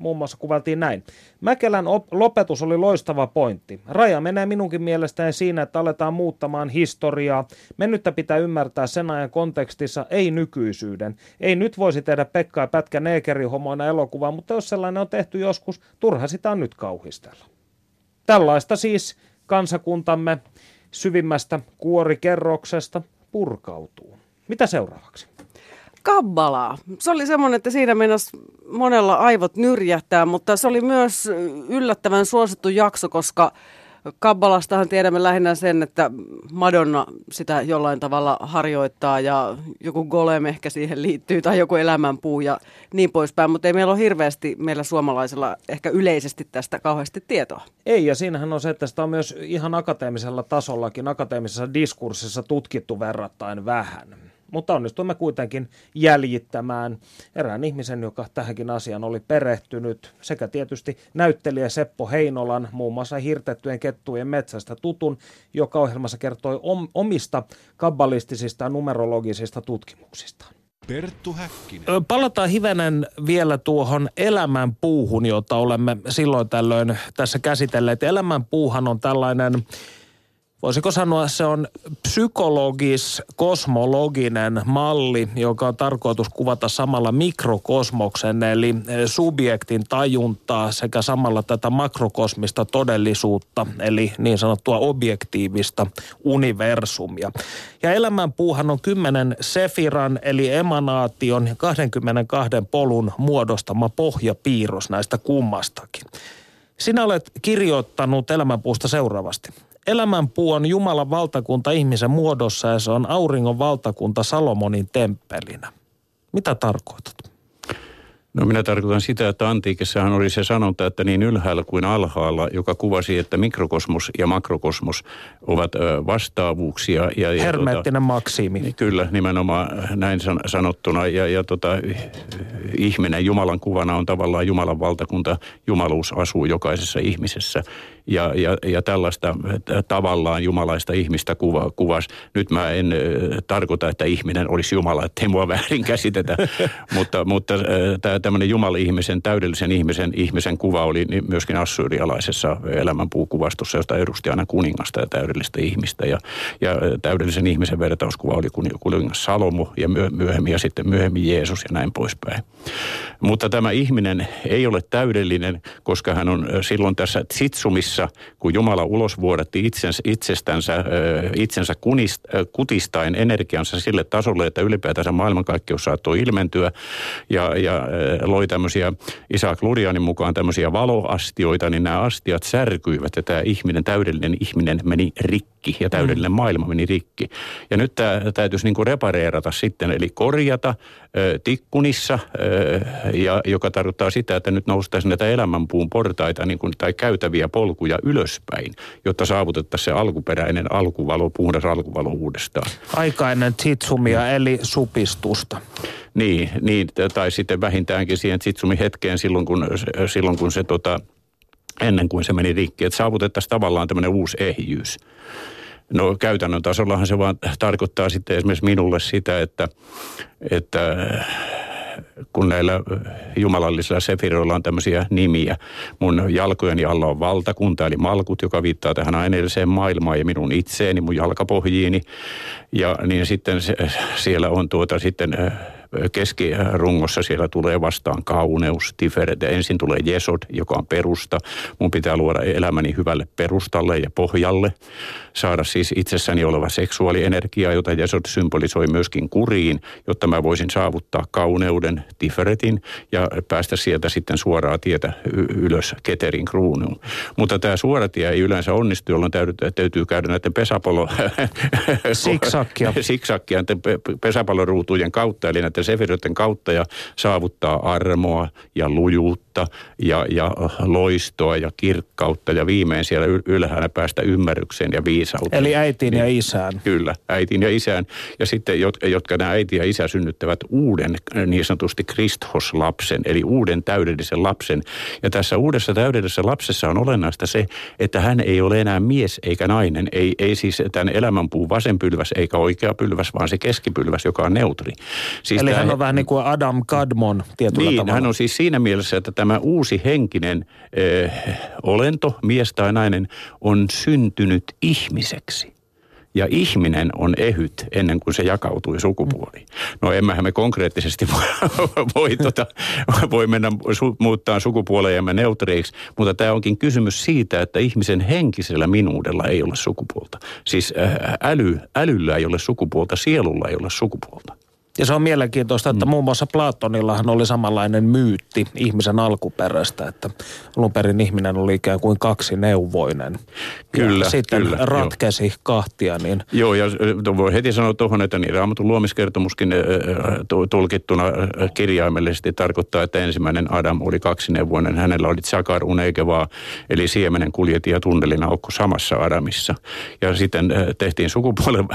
muun muassa kuvaltiin näin. Mäkelän op- lopetus oli loistava pointti. Raja menee minunkin mielestäni siinä, että aletaan muuttamaan historiaa. Mennyttä pitää ymmärtää sen ajan kontekstissa, ei nykyisyyden. Ei nyt voisi tehdä Pekka ja Pätkä neekerihomoina elokuvaa, mutta jos sellainen on tehty joskus, turha sitä on nyt kauhistella. Tällaista siis kansakuntamme syvimmästä kuorikerroksesta purkautuu. Mitä seuraavaksi? Kabbalaa. Se oli semmoinen, että siinä mennessä monella aivot nyrjähtää, mutta se oli myös yllättävän suosittu jakso, koska Kabbalastahan tiedämme lähinnä sen, että Madonna sitä jollain tavalla harjoittaa ja joku golem ehkä siihen liittyy tai joku elämänpuu ja niin poispäin, mutta ei meillä ole hirveästi meillä suomalaisilla ehkä yleisesti tästä kauheasti tietoa. Ei, ja siinähän on se, että sitä on myös ihan akateemisella tasollakin, akateemisessa diskurssissa tutkittu verrattain vähän mutta onnistuimme kuitenkin jäljittämään erään ihmisen, joka tähänkin asiaan oli perehtynyt, sekä tietysti näyttelijä Seppo Heinolan, muun muassa hirtettyjen kettujen metsästä tutun, joka ohjelmassa kertoi omista kabbalistisista numerologisista tutkimuksistaan. Perttu Häkkinen. Palataan hivenen vielä tuohon elämän puuhun, jota olemme silloin tällöin tässä käsitelleet. Elämän puuhan on tällainen voisiko sanoa, se on psykologis-kosmologinen malli, joka on tarkoitus kuvata samalla mikrokosmoksen, eli subjektin tajuntaa sekä samalla tätä makrokosmista todellisuutta, eli niin sanottua objektiivista universumia. Ja elämänpuuhan on kymmenen sefiran, eli emanaation 22 polun muodostama pohjapiirros näistä kummastakin. Sinä olet kirjoittanut elämänpuusta seuraavasti. Elämänpuu on Jumalan valtakunta ihmisen muodossa ja se on auringon valtakunta Salomonin temppelinä. Mitä tarkoitat? No minä tarkoitan sitä, että antiikissahan oli se sanonta, että niin ylhäällä kuin alhaalla, joka kuvasi, että mikrokosmos ja makrokosmos ovat vastaavuuksia. Ja, ja Hermeettinen tota, maksimi. Kyllä, nimenomaan näin sanottuna. Ja, ja tota, ihminen Jumalan kuvana on tavallaan Jumalan valtakunta. Jumaluus asuu jokaisessa ihmisessä ja, ja, ja tällaista tavallaan jumalaista ihmistä kuva, kuvas. Nyt mä en tarkoita, että ihminen olisi Jumala, ettei mua väärin käsitetä, mutta, mutta tämmöinen Jumala-ihmisen, täydellisen ihmisen, ihmisen kuva oli myöskin assyrialaisessa elämänpuukuvastossa, josta edusti aina kuningasta ja täydellistä ihmistä. Ja, ja täydellisen ihmisen vertauskuva oli kuningas Salomo ja myöhemmin ja sitten myöhemmin Jeesus ja näin poispäin. Mutta tämä ihminen ei ole täydellinen, koska hän on silloin tässä tsitsumissa Edessä, kun Jumala ulosvuodatti itsensä, itsestänsä, itsensä kunist, kutistaen energiansa sille tasolle, että ylipäätänsä maailmankaikkeus saattoi ilmentyä ja, ja loi tämmöisiä Isaac Ludianin mukaan tämmöisiä valoastioita, niin nämä astiat särkyivät ja tämä ihminen, täydellinen ihminen meni rikki ja täydellinen mm. maailma meni rikki. Ja nyt tämä täytyisi niin kuin repareerata sitten, eli korjata tikkunissa, ja, joka tarkoittaa sitä, että nyt noustaisiin näitä elämänpuun portaita niin kuin, tai käytäviä polkuja ylöspäin, jotta saavutettaisiin se alkuperäinen alkuvalo, puhdas alkuvalo uudestaan. Aika ennen tsitsumia eli supistusta. Niin, niin, tai sitten vähintäänkin siihen tsitsumin hetkeen silloin, kun, silloin, kun se tota, ennen kuin se meni rikki, että saavutettaisiin tavallaan tämmöinen uusi ehjyys. No käytännön tasollahan se vaan tarkoittaa sitten esimerkiksi minulle sitä, että, että kun näillä jumalallisilla sefiroilla on tämmöisiä nimiä. Mun jalkojeni alla on valtakunta, eli malkut, joka viittaa tähän aineelliseen maailmaan ja minun itseeni, mun jalkapohjiini. Ja niin sitten se, siellä on tuota sitten keskirungossa siellä tulee vastaan kauneus, tiferet. Ensin tulee jesod, joka on perusta. Mun pitää luoda elämäni hyvälle perustalle ja pohjalle. Saada siis itsessäni oleva seksuaalienergia, jota jesod symbolisoi myöskin kuriin, jotta mä voisin saavuttaa kauneuden, tiferetin ja päästä sieltä sitten suoraa tietä ylös keterin kruunuun. Mutta tämä suora tie ei yleensä onnistu, jolloin täytyy, täytyy käydä näiden pesäpallo... Siksakkia. Siksakkia, pesäpalloruutujen kautta, eli näiden näiden sefiroiden kautta ja saavuttaa armoa ja lujuutta ja, ja loistoa ja kirkkautta ja viimein siellä ylhäällä päästä ymmärrykseen ja viisauteen. Eli äitiin niin, ja isään. Kyllä, äitiin ja isään. Ja sitten, jotka, jotka nämä äiti ja isä synnyttävät uuden niin sanotusti Kristos-lapsen, eli uuden täydellisen lapsen. Ja tässä uudessa täydellisessä lapsessa on olennaista se, että hän ei ole enää mies eikä nainen. Ei, ei siis tämän elämänpuun vasenpylväs eikä oikea pylväs, vaan se keskipylväs, joka on neutri. Siis Eli hän on vähän niin kuin Adam Kadmon tietyllä niin, tavalla. hän on siis siinä mielessä, että tämä uusi henkinen eh, olento, mies tai nainen, on syntynyt ihmiseksi ja ihminen on ehyt ennen kuin se jakautui sukupuoliin. No emmehän me konkreettisesti voi, voi, tota, voi mennä su, muuttaa sukupuolejemme neutreiksi, mutta tämä onkin kysymys siitä, että ihmisen henkisellä minuudella ei ole sukupuolta. Siis äly, älyllä ei ole sukupuolta, sielulla ei ole sukupuolta. Ja se on mielenkiintoista, että mm. muun muassa Platonillahan oli samanlainen myytti ihmisen alkuperästä, että alun perin ihminen oli ikään kuin neuvoinen. Kyllä, ja sitten kyllä, ratkesi jo. kahtia. Niin... Joo, ja voi heti sanoa tuohon, että niin raamatun luomiskertomuskin tulkittuna kirjaimellisesti tarkoittaa, että ensimmäinen Adam oli neuvoinen. Hänellä oli tsakar unekevaa, eli siemenen kuljeti ja tunnelin aukko samassa Adamissa. Ja sitten tehtiin sukupuolen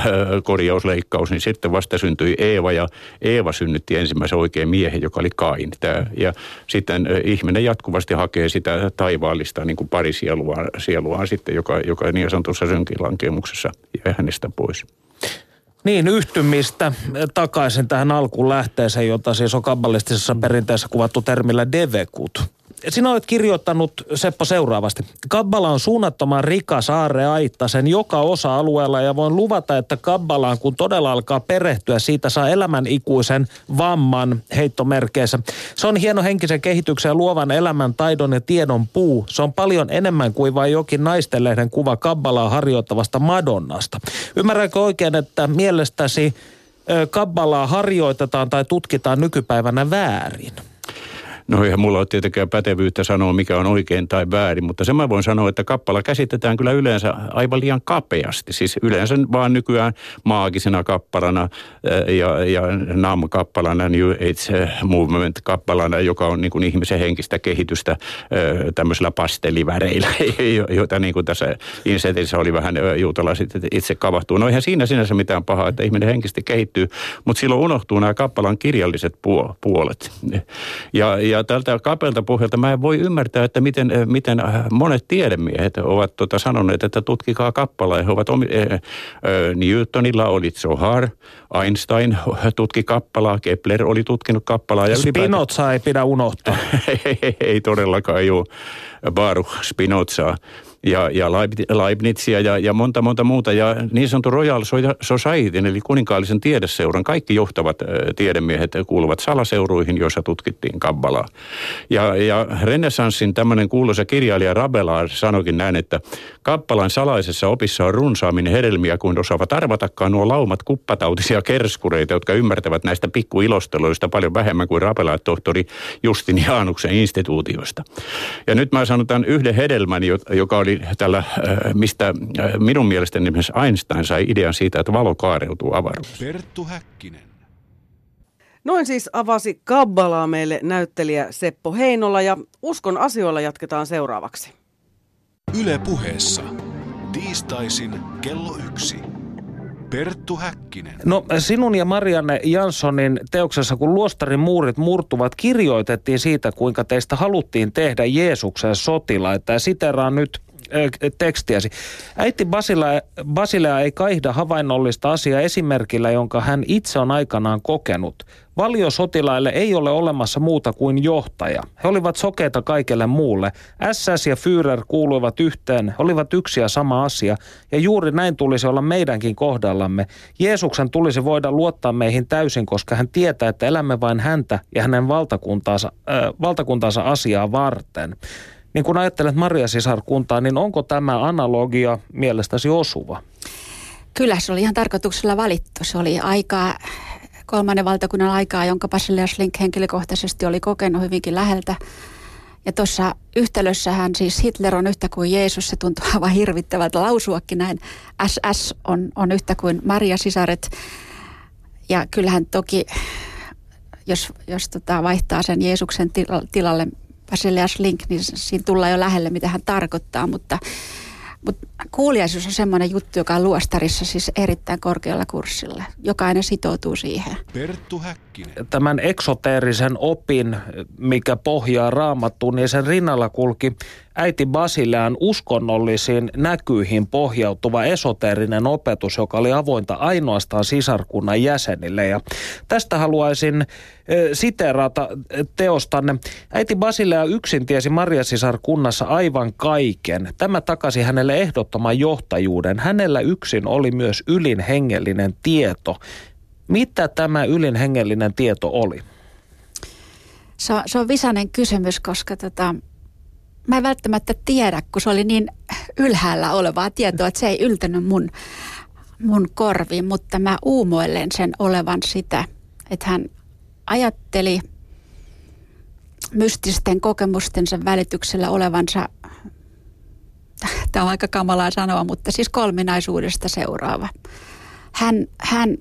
korjausleikkaus, niin sitten vasta syntyi Eeva ja Eeva synnytti ensimmäisen oikein miehen, joka oli Kain. Tää, ja sitten ihminen jatkuvasti hakee sitä taivaallista niin kuin parisielua sieluaan sitten, joka, joka niin sanotussa synkilankemuksessa jäi hänestä pois. Niin, yhtymistä takaisin tähän alkuun lähteeseen, jota siis on kabbalistisessa perinteessä kuvattu termillä devekut sinä olet kirjoittanut, Seppo, seuraavasti. Kabbala on suunnattoman rikas aarreaitta sen joka osa-alueella ja voin luvata, että Kabbalaan, kun todella alkaa perehtyä, siitä saa elämän ikuisen vamman heittomerkeissä. Se on hieno henkisen kehityksen ja luovan elämän taidon ja tiedon puu. Se on paljon enemmän kuin vain jokin naistenlehden kuva Kabbalaa harjoittavasta Madonnasta. Ymmärränkö oikein, että mielestäsi Kabbalaa harjoitetaan tai tutkitaan nykypäivänä väärin? No eihän mulla ole tietenkään pätevyyttä sanoa, mikä on oikein tai väärin, mutta sen mä voin sanoa, että kappala käsitetään kyllä yleensä aivan liian kapeasti. Siis yleensä vaan nykyään maagisena kappalana eh, ja, ja NAM-kappalana, New Age Movement-kappalana, joka on niin kuin ihmisen henkistä kehitystä eh, tämmöisillä pasteliväreillä, joita niin kuin tässä insetissä oli vähän eh, juutalaiset itse kavahtuu. No eihän siinä sinänsä mitään pahaa, että ihminen henkisesti kehittyy, mutta silloin unohtuu nämä kappalan kirjalliset puolet. Ja, ja ja tältä kapelta pohjalta mä en voi ymmärtää, että miten, eh, miten eh, monet tiedemiehet ovat tota sanoneet, että tutkikaa kappalaa. He ovat omi, äh, Newtonilla oli Zohar, Einstein tutki kappalaa, Kepler oli tutkinut kappalaa. Ja Spinoza ei pidä unohtaa. ei, ei, ei todellakaan, joo. Baruch Spinoza ja, ja Leibnizia ja, ja monta monta muuta. Ja niin sanottu Royal Society, eli kuninkaallisen tiedeseuran, kaikki johtavat tiedemiehet kuuluvat salaseuruihin, joissa tutkittiin kabbalaa. Ja, ja renessanssin tämmöinen kuuluisa kirjailija Rabelais sanoikin näin, että kappalan salaisessa opissa on runsaammin hedelmiä kuin osaavat arvatakaan nuo laumat kuppatautisia kerskureita, jotka ymmärtävät näistä pikkuilosteluista paljon vähemmän kuin Rabelais tohtori Justin Jaanuksen instituutioista. Ja nyt mä sanon tämän yhden hedelmän, joka oli tällä, äh, mistä äh, minun mielestäni esimerkiksi Einstein sai idean siitä, että valo kaareutuu avaruudessa. Perttu Häkkinen. Noin siis avasi Kabbalaa meille näyttelijä Seppo Heinola ja Uskon asioilla jatketaan seuraavaksi. Yle puheessa. Tiistaisin kello yksi. Perttu Häkkinen. No sinun ja Marianne Janssonin teoksessa, kun luostarin muurit murtuvat, kirjoitettiin siitä, kuinka teistä haluttiin tehdä Jeesuksen sotilaita. Ja siteraan nyt tekstiäsi. Äiti Basilea, Basilea ei kaihda havainnollista asiaa esimerkillä, jonka hän itse on aikanaan kokenut. Valiosotilaille ei ole olemassa muuta kuin johtaja. He olivat sokeita kaikelle muulle. SS ja Führer kuuluivat yhteen, he olivat yksi ja sama asia. Ja juuri näin tulisi olla meidänkin kohdallamme. Jeesuksen tulisi voida luottaa meihin täysin, koska hän tietää, että elämme vain häntä ja hänen valtakuntaansa, äh, valtakuntaansa asiaa varten. Niin kun ajattelet Maria sisarkuntaa, niin onko tämä analogia mielestäsi osuva? Kyllä, se oli ihan tarkoituksella valittu. Se oli aikaa, kolmannen valtakunnan aikaa, jonka Basilias Link henkilökohtaisesti oli kokenut hyvinkin läheltä. Ja tuossa yhtälössähän siis Hitler on yhtä kuin Jeesus, se tuntuu aivan hirvittävältä lausuakin näin. SS on, on yhtä kuin Maria sisaret. Ja kyllähän toki jos, jos tota vaihtaa sen Jeesuksen tilalle Basilias Link, niin siinä tullaan jo lähelle, mitä hän tarkoittaa, mutta mutta kuuliaisuus on semmoinen juttu, joka on luostarissa siis erittäin korkealla kurssilla. Jokainen sitoutuu siihen. Perttu Häkkinen. Tämän eksoteerisen opin, mikä pohjaa raamattuun, niin sen rinnalla kulki äiti Basilean uskonnollisiin näkyihin pohjautuva esoteerinen opetus, joka oli avointa ainoastaan sisarkunnan jäsenille. Ja tästä haluaisin siteerata teostanne. Äiti Basilea yksin tiesi Maria-sisarkunnassa aivan kaiken. Tämä takasi hänelle ehdottoman johtajuuden. Hänellä yksin oli myös ylin hengellinen tieto. Mitä tämä ylin hengellinen tieto oli? Se on, se on visainen kysymys, koska tota, mä en välttämättä tiedä, kun se oli niin ylhäällä olevaa tietoa, että se ei yltänyt mun, mun korviin, mutta mä uumoilen sen olevan sitä, että hän ajatteli mystisten kokemustensa välityksellä olevansa, tämä on aika kamalaa sanoa, mutta siis kolminaisuudesta seuraava. Hän, hän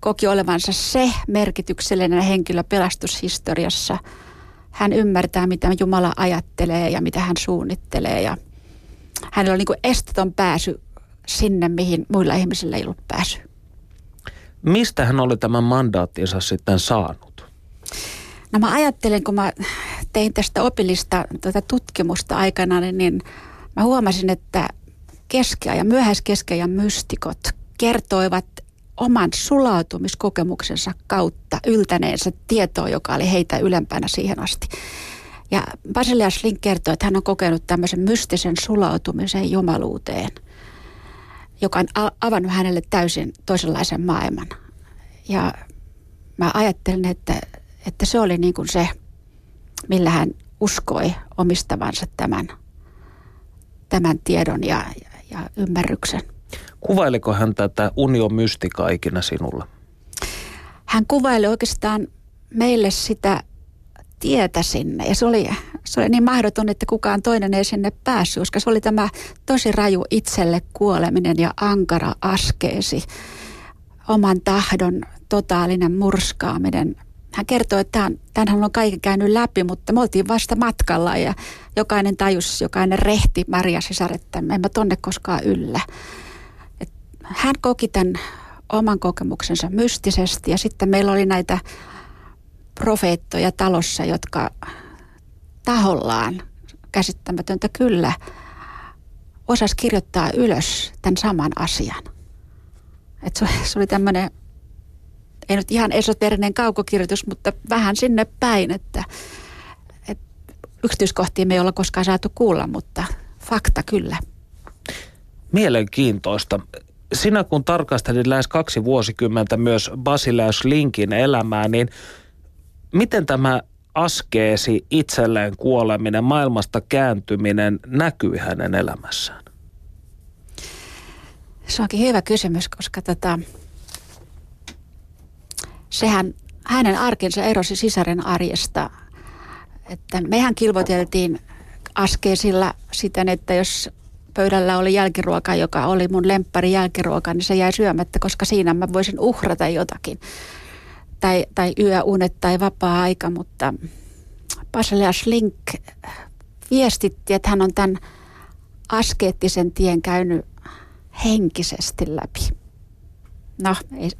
koki olevansa se merkityksellinen henkilö pelastushistoriassa – hän ymmärtää, mitä Jumala ajattelee ja mitä hän suunnittelee. Ja hänellä on niin kuin esteton pääsy sinne, mihin muilla ihmisillä ei ollut pääsy. Mistä hän oli tämän mandaattinsa sitten saanut? No mä ajattelen, kun mä tein tästä opillista tuota tutkimusta aikana, niin, mä huomasin, että keskiajan, myöhäiskeskiajan mystikot kertoivat oman sulautumiskokemuksensa kautta yltäneensä tietoa, joka oli heitä ylempänä siihen asti. Ja Basilias Link kertoo, että hän on kokenut tämmöisen mystisen sulautumisen jumaluuteen, joka on avannut hänelle täysin toisenlaisen maailman. Ja mä ajattelin, että, että se oli niin kuin se, millä hän uskoi omistavansa tämän, tämän tiedon ja, ja ymmärryksen. Kuvailiko hän tätä union mystikaa ikinä sinulle? Hän kuvaili oikeastaan meille sitä tietä sinne. Ja se oli, se oli niin mahdoton, että kukaan toinen ei sinne päässyt, koska se oli tämä tosi raju itselle kuoleminen ja ankara askeesi. Oman tahdon totaalinen murskaaminen. Hän kertoi, että tämän, hän on kaiken käynyt läpi, mutta me oltiin vasta matkalla ja jokainen tajus, jokainen rehti Maria sisar, että en mä tonne koskaan yllä hän koki tämän oman kokemuksensa mystisesti ja sitten meillä oli näitä profeettoja talossa, jotka tahollaan käsittämätöntä kyllä osas kirjoittaa ylös tämän saman asian. Et se, se oli tämmöinen, ei nyt ihan esoterinen kaukokirjoitus, mutta vähän sinne päin, että, että yksityiskohtia me ei olla koskaan saatu kuulla, mutta fakta kyllä. Mielenkiintoista sinä kun tarkastelit lähes kaksi vuosikymmentä myös Basileus Linkin elämää, niin miten tämä askeesi, itselleen kuoleminen, maailmasta kääntyminen näkyy hänen elämässään? Se onkin hyvä kysymys, koska tota, sehän hänen arkensa erosi sisaren arjesta. Että mehän kilvoteltiin askeesilla siten, että jos pöydällä oli jälkiruoka, joka oli mun lemppari jälkiruoka, niin se jäi syömättä, koska siinä mä voisin uhrata jotakin. Tai, tai yöunet tai vapaa-aika, mutta Basilias Link viestitti, että hän on tämän askeettisen tien käynyt henkisesti läpi. No, ei,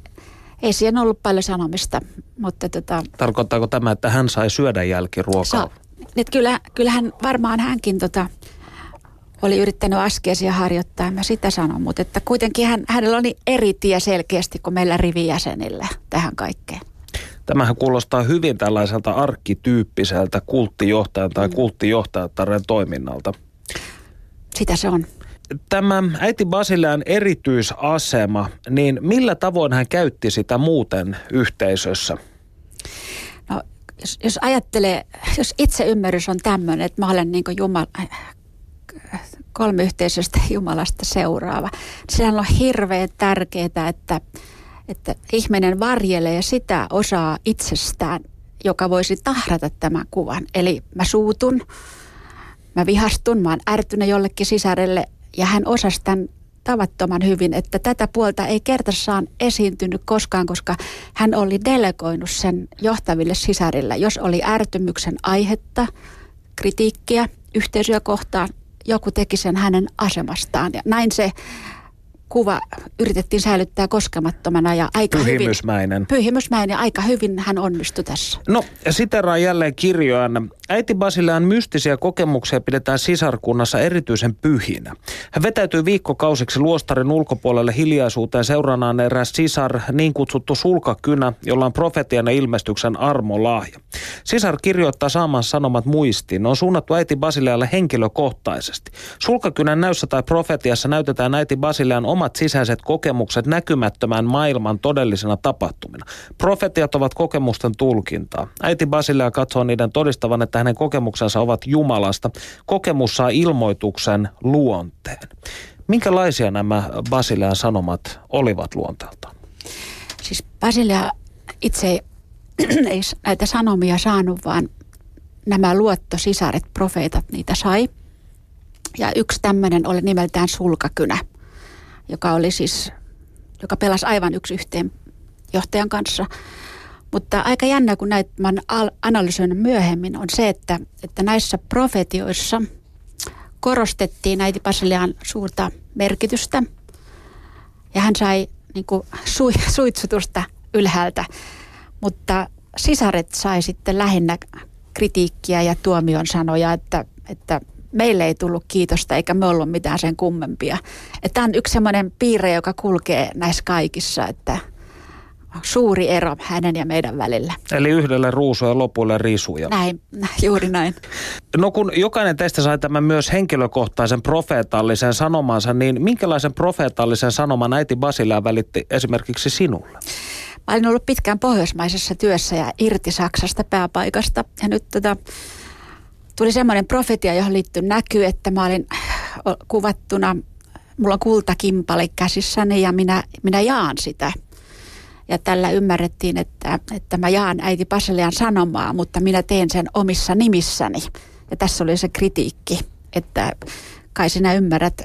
ei siihen ollut paljon sanomista, mutta tota... Tarkoittaako tämä, että hän sai syödä jälkiruokaa? Sa- että kyllä, kyllähän varmaan hänkin tota, oli yrittänyt askeesia harjoittaa, mä sitä sanon, mutta että kuitenkin hän, hänellä oli eri tie selkeästi kuin meillä rivijäsenillä tähän kaikkeen. Tämähän kuulostaa hyvin tällaiselta arkkityyppiseltä kulttijohtajan tai mm. kulttijohtajataren toiminnalta. Sitä se on. Tämä äiti Basilean erityisasema, niin millä tavoin hän käytti sitä muuten yhteisössä? No, jos, jos ajattelee, jos itse ymmärrys on tämmöinen, että mä olen niin Jumala, kolmiyhteisöstä Jumalasta seuraava. Sehän on hirveän tärkeää, että, että ihminen varjelee sitä osaa itsestään, joka voisi tahrata tämän kuvan. Eli mä suutun, mä vihastun, mä oon ärtynyt jollekin sisarelle ja hän osasi tämän tavattoman hyvin, että tätä puolta ei kertassaan esiintynyt koskaan, koska hän oli delegoinut sen johtaville sisarille. Jos oli ärtymyksen aihetta, kritiikkiä yhteisöä kohtaan, joku teki sen hänen asemastaan. Ja näin se kuva yritettiin säilyttää koskemattomana ja aika Pyhimysmäinen. hyvin. Pyhimysmäinen. ja aika hyvin hän onnistui tässä. No, siteraan jälleen kirjoan. Äiti Basilean mystisiä kokemuksia pidetään sisarkunnassa erityisen pyhinä. Hän vetäytyy viikkokausiksi luostarin ulkopuolelle hiljaisuuteen seuranaan eräs sisar, niin kutsuttu sulkakynä, jolla on profetian ja ilmestyksen armolahja. Sisar kirjoittaa saaman sanomat muistiin. On suunnattu äiti Basilealle henkilökohtaisesti. Sulkakynän näyssä tai profetiassa näytetään äiti Basilean omat sisäiset kokemukset näkymättömän maailman todellisena tapahtumina. Profetiat ovat kokemusten tulkintaa. Äiti Basilea katsoo niiden todistavan, että hänen kokemuksensa ovat Jumalasta. Kokemus saa ilmoituksen luonteen. Minkälaisia nämä Basilean sanomat olivat luonteeltaan? Siis Basilea itse ei, ei näitä sanomia saanut, vaan nämä luottosisaret, profeetat, niitä sai. Ja yksi tämmöinen oli nimeltään sulkakynä – joka oli siis, joka pelasi aivan yksi yhteen johtajan kanssa. Mutta aika jännä, kun näitä mä analysoinut myöhemmin, on se, että, että näissä profetioissa korostettiin näitä Basilian suurta merkitystä. Ja hän sai niin kuin, su, suitsutusta ylhäältä, mutta sisaret sai sitten lähinnä kritiikkiä ja tuomion sanoja, että, että meille ei tullut kiitosta eikä me ollut mitään sen kummempia. Tämä on yksi sellainen piirre, joka kulkee näissä kaikissa, että suuri ero hänen ja meidän välillä. Eli yhdelle ruusu ja lopulle risuja. Näin, juuri näin. No kun jokainen teistä sai tämän myös henkilökohtaisen profeetallisen sanomansa, niin minkälaisen profeetallisen sanoman äiti Basilea välitti esimerkiksi sinulle? Mä olin ollut pitkään pohjoismaisessa työssä ja irti Saksasta pääpaikasta. Ja nyt tota, tuli semmoinen profetia, johon liittyy näky, että mä olin kuvattuna, mulla on kultakimpale käsissäni ja minä, minä jaan sitä. Ja tällä ymmärrettiin, että, että mä jaan äiti Paselian sanomaa, mutta minä teen sen omissa nimissäni. Ja tässä oli se kritiikki, että kai sinä ymmärrät,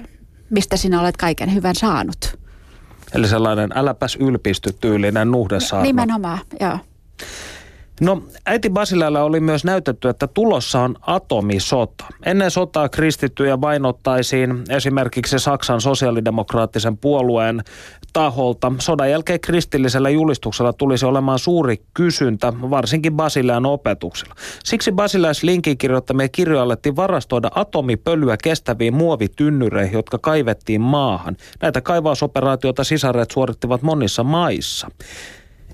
mistä sinä olet kaiken hyvän saanut. Eli sellainen äläpäs ylpisty tyylinen nuhdesaarna. Nimenomaan, joo. No äiti Basilealla oli myös näytetty, että tulossa on atomisota. Ennen sotaa kristittyjä vainottaisiin esimerkiksi Saksan sosiaalidemokraattisen puolueen taholta. Sodan jälkeen kristillisellä julistuksella tulisi olemaan suuri kysyntä, varsinkin Basilean opetuksella. Siksi Basileas linkin kirjoittamia kirjoja alettiin varastoida atomipölyä kestäviin muovitynnyreihin, jotka kaivettiin maahan. Näitä kaivausoperaatioita sisareet suorittivat monissa maissa.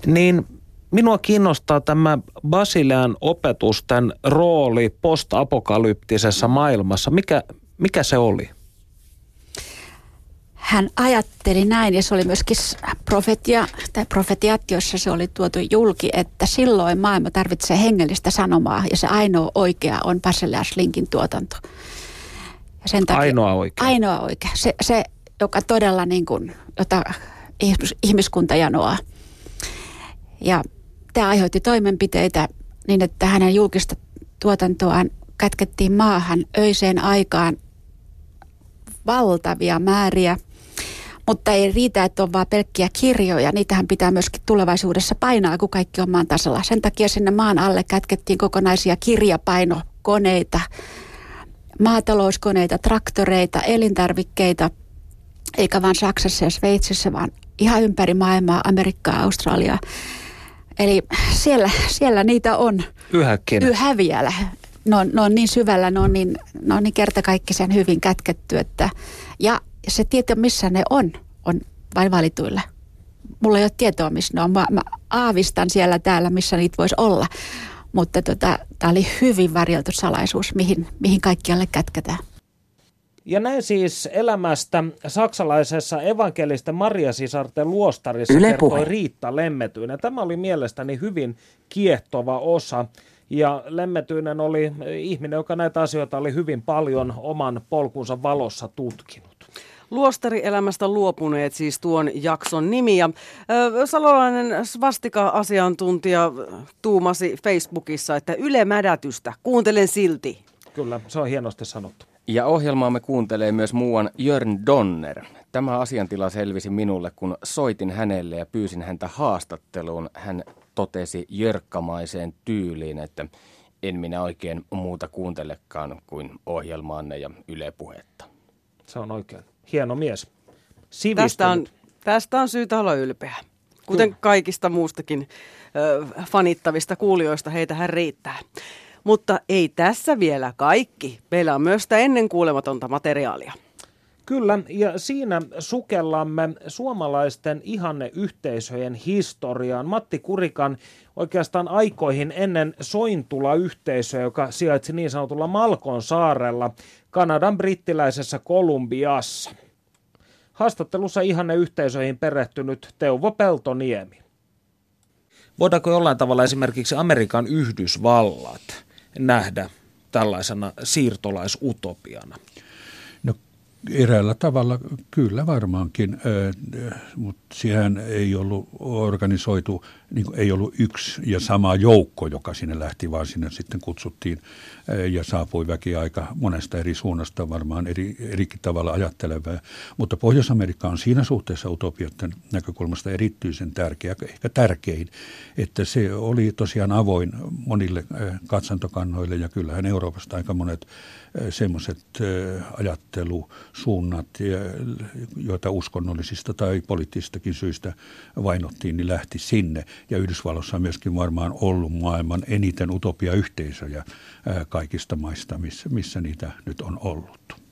Niin Minua kiinnostaa tämä Basilean opetusten rooli postapokalyptisessa maailmassa. Mikä, mikä se oli? Hän ajatteli näin, ja se oli myöskin profetia, tai profetiat, joissa se oli tuotu julki, että silloin maailma tarvitsee hengellistä sanomaa, ja se ainoa oikea on Basileas Linkin tuotanto. Ja sen takia, ainoa oikea? Ainoa oikea. Se, se joka todella niin kuin, jota ihmiskunta janoaa. Ja Tämä aiheutti toimenpiteitä niin, että hänen julkista tuotantoaan kätkettiin maahan öiseen aikaan valtavia määriä. Mutta ei riitä, että on vain pelkkiä kirjoja. Niitähän pitää myöskin tulevaisuudessa painaa, kun kaikki on maan tasalla. Sen takia sinne maan alle kätkettiin kokonaisia kirjapainokoneita, maatalouskoneita, traktoreita, elintarvikkeita, eikä vain Saksassa ja Sveitsissä, vaan ihan ympäri maailmaa, Amerikkaa, Australiaa. Eli siellä, siellä niitä on. Yhäkin. Yhä vielä. Ne on, ne on niin syvällä, ne on niin, ne on niin kertakaikkisen hyvin kätketty. Että, ja se tieto, missä ne on, on vain valituilla. Mulla ei ole tietoa, missä ne on. Mä, mä aavistan siellä täällä, missä niitä voisi olla. Mutta tota, tämä oli hyvin varjeltu salaisuus, mihin, mihin kaikkialle kätketään. Ja näin siis elämästä saksalaisessa evankelisten Maria-sisarten luostarissa Yle kertoi puhe. Riitta Lemmetyinen. Tämä oli mielestäni hyvin kiehtova osa. Ja Lemmetyinen oli ihminen, joka näitä asioita oli hyvin paljon oman polkunsa valossa tutkinut. Luostarielämästä luopuneet siis tuon jakson nimi. Ja, salolainen svastika-asiantuntija tuumasi Facebookissa, että Yle mädätystä, kuuntelen silti. Kyllä, se on hienosti sanottu. Ja ohjelmaamme kuuntelee myös muuan Jörn Donner. Tämä asiantila selvisi minulle, kun soitin hänelle ja pyysin häntä haastatteluun. Hän totesi jörkkamaiseen tyyliin, että en minä oikein muuta kuuntelekaan kuin ohjelmaanne ja ylepuhetta. Se on oikein. Hieno mies. Tästä on, tästä on syytä olla ylpeä. Kuten Kyllä. kaikista muustakin ö, fanittavista kuulijoista, heitähän riittää. Mutta ei tässä vielä kaikki. Meillä on myös sitä ennen kuulematonta materiaalia. Kyllä, ja siinä sukellamme suomalaisten ihanne yhteisöjen historiaan. Matti Kurikan oikeastaan aikoihin ennen Sointula-yhteisöä, joka sijaitsi niin sanotulla Malkon saarella Kanadan brittiläisessä Kolumbiassa. Haastattelussa ihanne yhteisöihin perehtynyt Teuvo Peltoniemi. Voidaanko jollain tavalla esimerkiksi Amerikan Yhdysvallat nähdä tällaisena siirtolaisutopiana? Eräällä tavalla kyllä varmaankin, mutta siihen ei ollut organisoitu, niin ei ollut yksi ja sama joukko, joka sinne lähti, vaan sinne sitten kutsuttiin ja saapui väki aika monesta eri suunnasta, varmaan eri, erikin tavalla ajattelevää. Mutta Pohjois-Amerikka on siinä suhteessa utopioiden näkökulmasta erityisen tärkeä, ehkä tärkein, että se oli tosiaan avoin monille katsantokannoille ja kyllähän Euroopasta aika monet semmoiset ajattelusuunnat, joita uskonnollisista tai poliittisistakin syistä vainottiin, niin lähti sinne. Ja Yhdysvalloissa on myöskin varmaan ollut maailman eniten utopia-yhteisöjä kaikista maista, missä, missä niitä nyt on ollut.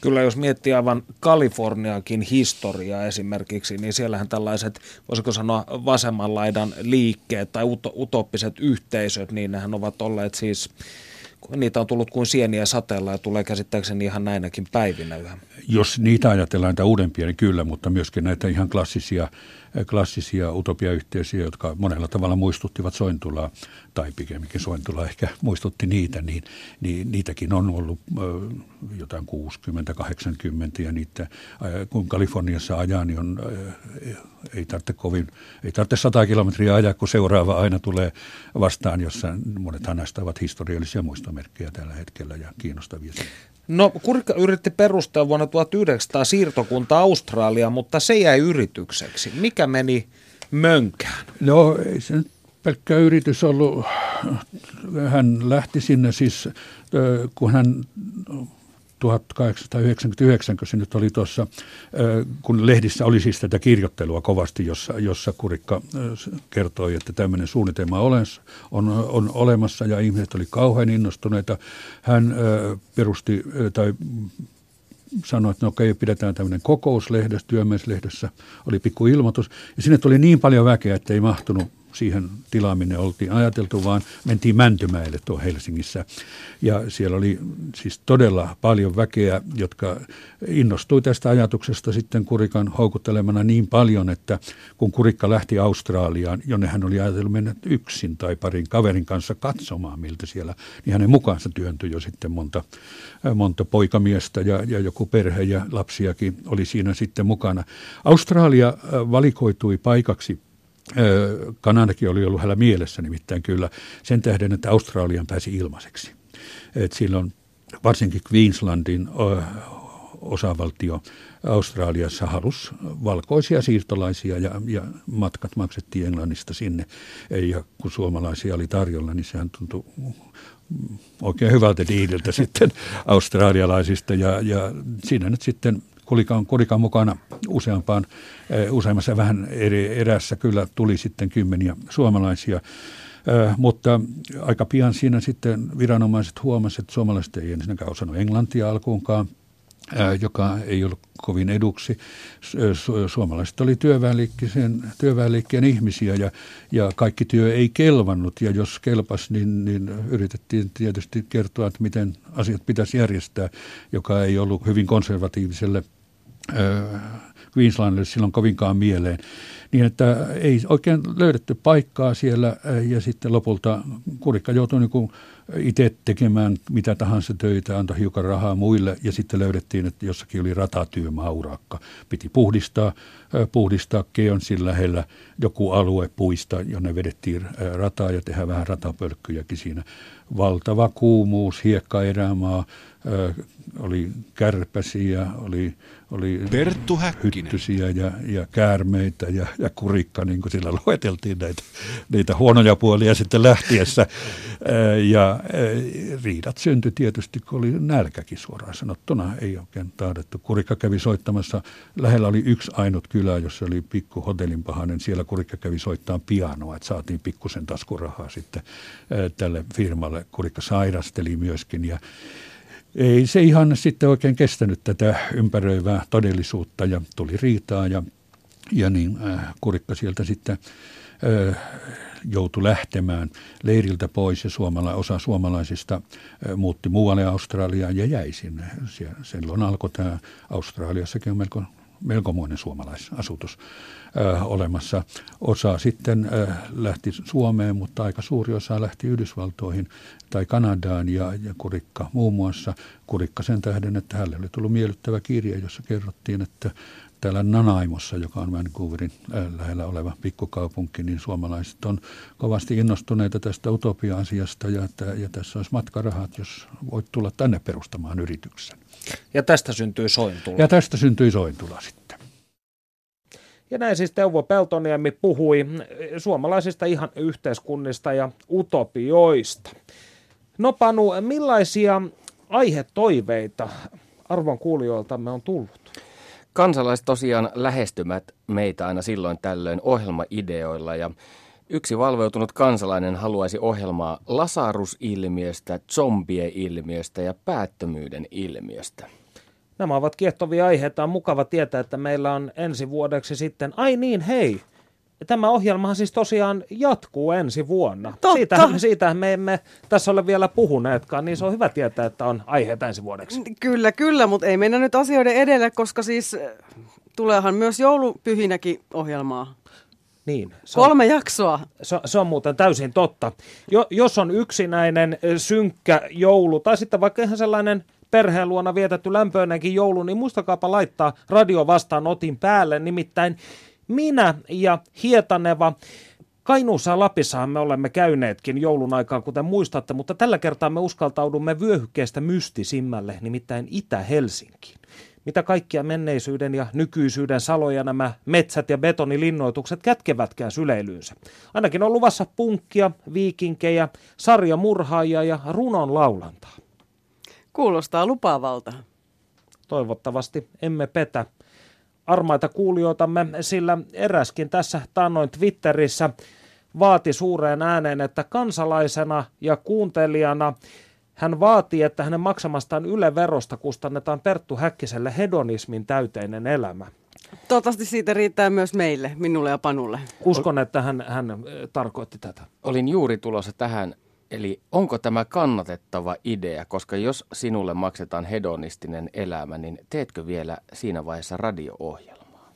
Kyllä jos miettii aivan Kaliforniakin historiaa esimerkiksi, niin siellähän tällaiset, voisiko sanoa vasemmanlaidan liikkeet tai utoppiset yhteisöt, niin nehän ovat olleet siis niitä on tullut kuin sieniä sateella ja tulee käsittääkseni ihan näinäkin päivinä yhä. Jos niitä ajatellaan näitä uudempia, niin kyllä, mutta myöskin näitä ihan klassisia klassisia utopiayhteisöjä, jotka monella tavalla muistuttivat Sointulaa, tai pikemminkin Sointula ehkä muistutti niitä, niin, niin niitäkin on ollut jotain 60-80 ja niitä, kun Kaliforniassa ajaa, niin on, ei tarvitse kovin, ei tarvitse 100 kilometriä ajaa, kun seuraava aina tulee vastaan, jossa monet näistä ovat historiallisia muistomerkkejä tällä hetkellä ja kiinnostavia. No Kurikka yritti perustaa vuonna 1900 siirtokunta Australia, mutta se jäi yritykseksi. Mikä meni mönkään? No ei se nyt pelkkä yritys ollut. Hän lähti sinne siis, kun hän 1899, kun se nyt oli tuossa, kun lehdissä oli siis tätä kirjoittelua kovasti, jossa, jossa Kurikka kertoi, että tämmöinen suunnitelma on, on, on olemassa ja ihmiset oli kauhean innostuneita. Hän perusti tai sanoi, että no okei, pidetään tämmöinen kokouslehdessä, työmieslehdessä, oli pikku ilmoitus. Ja sinne tuli niin paljon väkeä, että ei mahtunut siihen tilaan, minne oltiin ajateltu, vaan mentiin Mäntymäelle tuo Helsingissä. Ja siellä oli siis todella paljon väkeä, jotka innostui tästä ajatuksesta sitten Kurikan houkuttelemana niin paljon, että kun Kurikka lähti Australiaan, jonne hän oli ajatellut mennä yksin tai parin kaverin kanssa katsomaan, miltä siellä, niin hänen mukaansa työntyi jo sitten monta, monta poikamiestä ja, ja joku perhe ja lapsiakin oli siinä sitten mukana. Australia valikoitui paikaksi Kanadakin oli ollut hänellä mielessä nimittäin kyllä sen tähden, että Australian pääsi ilmaiseksi. Et silloin varsinkin Queenslandin osavaltio Australiassa halus valkoisia siirtolaisia ja, ja matkat maksettiin Englannista sinne. Ja kun suomalaisia oli tarjolla, niin sehän tuntui oikein hyvältä diililtä sitten australialaisista. Ja, ja siinä nyt sitten Kulikan, Kulikan mukana useampaan, eh, useammassa vähän eri erässä kyllä tuli sitten kymmeniä suomalaisia. Eh, mutta aika pian siinä sitten viranomaiset huomasivat, että suomalaiset ei ensinnäkään osannut englantia alkuunkaan, eh, joka ei ollut kovin eduksi. Suomalaiset oli työväenliikkeen, työväenliikkeen ihmisiä ja, ja kaikki työ ei kelvannut ja jos kelpas, niin, niin yritettiin tietysti kertoa, että miten asiat pitäisi järjestää, joka ei ollut hyvin konservatiiviselle Queenslandille silloin kovinkaan mieleen, Niin, että ei oikein löydetty paikkaa siellä ja sitten lopulta kurikka joutui niin itse tekemään mitä tahansa töitä, antoi hiukan rahaa muille ja sitten löydettiin, että jossakin oli ratatyömaurakka. Piti puhdistaa, puhdistaa Keonsin lähellä joku alue puista, jonne vedettiin rataa ja tehdä vähän ratapölkkyjäkin siinä. Valtava kuumuus, hiekka erämaa, oli kärpäsiä, oli, oli Perttu hyttysiä ja, ja käärmeitä ja, ja kurikka, niin kuin sillä lueteltiin näitä, niitä huonoja puolia sitten lähtiessä. Ja riidat syntyi tietysti, kun oli nälkäkin suoraan sanottuna, ei oikein taadettu. Kurikka kävi soittamassa, lähellä oli yksi ainut kylä, jossa oli pikku hotellinpahainen, siellä kurikka kävi soittaa pianoa, että saatiin pikkusen taskurahaa sitten tälle firmalle. Kurikka sairasteli myöskin ja ei se ihan sitten oikein kestänyt tätä ympäröivää todellisuutta ja tuli riitaa ja, ja niin äh, kurikka sieltä sitten äh, joutui lähtemään leiriltä pois ja suomala, osa suomalaisista äh, muutti muualle Australiaan ja jäi sinne. Siellä, silloin alkoi tämä Australiassakin on melko melkomoinen suomalaisasutus ö, olemassa. Osa sitten ö, lähti Suomeen, mutta aika suuri osa lähti Yhdysvaltoihin tai Kanadaan ja, ja Kurikka muun muassa. Kurikka sen tähden, että hänelle oli tullut miellyttävä kirja, jossa kerrottiin, että täällä Nanaimossa, joka on Vancouverin lähellä oleva pikkukaupunki, niin suomalaiset on kovasti innostuneita tästä utopia-asiasta ja, että, ja tässä olisi matkarahat, jos voit tulla tänne perustamaan yrityksen. Ja tästä syntyy Sointula. Ja tästä syntyi Sointula sitten. Ja näin siis Teuvo Peltoniemi puhui suomalaisista ihan yhteiskunnista ja utopioista. No Panu, millaisia aihetoiveita arvon kuulijoiltamme on tullut? Kansalaiset tosiaan lähestymät meitä aina silloin tällöin ohjelmaideoilla ja Yksi valveutunut kansalainen haluaisi ohjelmaa Lasarus-ilmiöstä, zombie-ilmiöstä ja päättömyyden ilmiöstä. Nämä ovat kiehtovia aiheita. On mukava tietää, että meillä on ensi vuodeksi sitten, ai niin hei, tämä ohjelmahan siis tosiaan jatkuu ensi vuonna. Totta. Siitähän, siitähän me emme tässä ole vielä puhuneetkaan, niin se on hyvä tietää, että on aiheita ensi vuodeksi. Kyllä, kyllä, mutta ei mennä nyt asioiden edelle, koska siis tuleehan myös joulupyhinäkin ohjelmaa. Niin, se on, Kolme jaksoa. Se, se on muuten täysin totta. Jo, jos on yksinäinen synkkä joulu, tai sitten vaikka ihan sellainen perheen luona vietetty lämpöinenkin joulu, niin muistakaapa laittaa radio vastaan otin päälle. Nimittäin minä ja Hietaneva Kainuussa ja Lapissahan me olemme käyneetkin joulun aikaan, kuten muistatte, mutta tällä kertaa me uskaltaudumme vyöhykkeestä mystisimmälle, nimittäin Itä-Helsinkiin mitä kaikkia menneisyyden ja nykyisyyden saloja nämä metsät ja betonilinnoitukset kätkevätkään syleilyynsä. Ainakin on luvassa punkkia, viikinkejä, sarjamurhaajia ja runon laulantaa. Kuulostaa lupaavalta. Toivottavasti emme petä armaita kuulijoitamme, sillä eräskin tässä taannoin Twitterissä vaati suureen ääneen, että kansalaisena ja kuuntelijana hän vaatii, että hänen maksamastaan Yle-verosta kustannetaan Perttu Häkkiselle hedonismin täyteinen elämä. Toivottavasti siitä riittää myös meille, minulle ja Panulle. Uskon, että hän, hän tarkoitti tätä. Olin juuri tulossa tähän. Eli onko tämä kannatettava idea, koska jos sinulle maksetaan hedonistinen elämä, niin teetkö vielä siinä vaiheessa radio-ohjelmaa?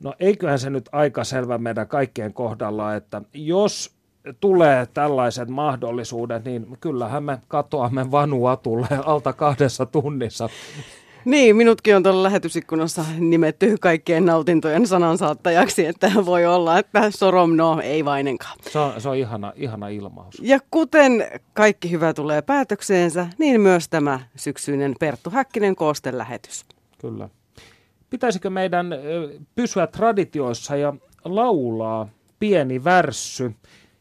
No eiköhän se nyt aika selvä meidän kaikkien kohdalla, että jos tulee tällaiset mahdollisuudet, niin kyllähän me katoamme vanuatulle alta kahdessa tunnissa. Niin, minutkin on tuolla lähetysikkunassa nimetty kaikkien nautintojen sanansaattajaksi, että voi olla, että sorom no, ei vainenkaan. Se on, se on ihana, ihana ilmaus. Ja kuten kaikki hyvä tulee päätökseensä, niin myös tämä syksyinen Perttu Häkkinen koostelähetys. Kyllä. Pitäisikö meidän pysyä traditioissa ja laulaa pieni värssy?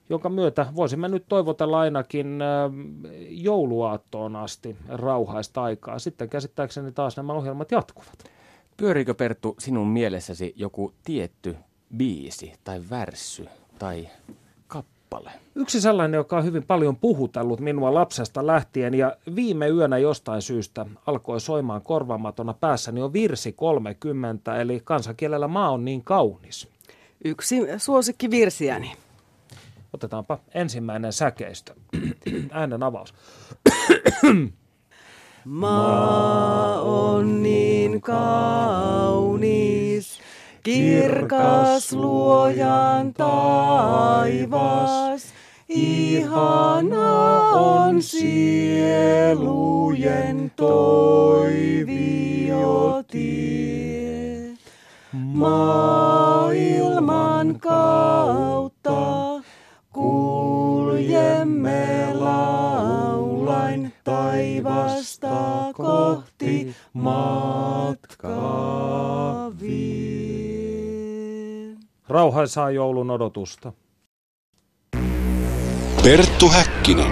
Jonka myötä voisimme nyt toivotella ainakin jouluaattoon asti rauhaista aikaa. Sitten käsittääkseni taas nämä ohjelmat jatkuvat. Pyörikö Perttu sinun mielessäsi joku tietty biisi tai värssy tai kappale? Yksi sellainen, joka on hyvin paljon puhutellut minua lapsesta lähtien ja viime yönä jostain syystä alkoi soimaan korvaamatona päässäni on virsi 30, eli kansankielellä maa on niin kaunis. Yksi suosikki virsiäni. Otetaanpa ensimmäinen säkeistö. Äänen avaus. Maa on niin kaunis, Kirkas luojan taivas, ihana on sielujen toiviotie. Maailman kautta Rauhaisaa joulun odotusta. Perttu Häkkinen.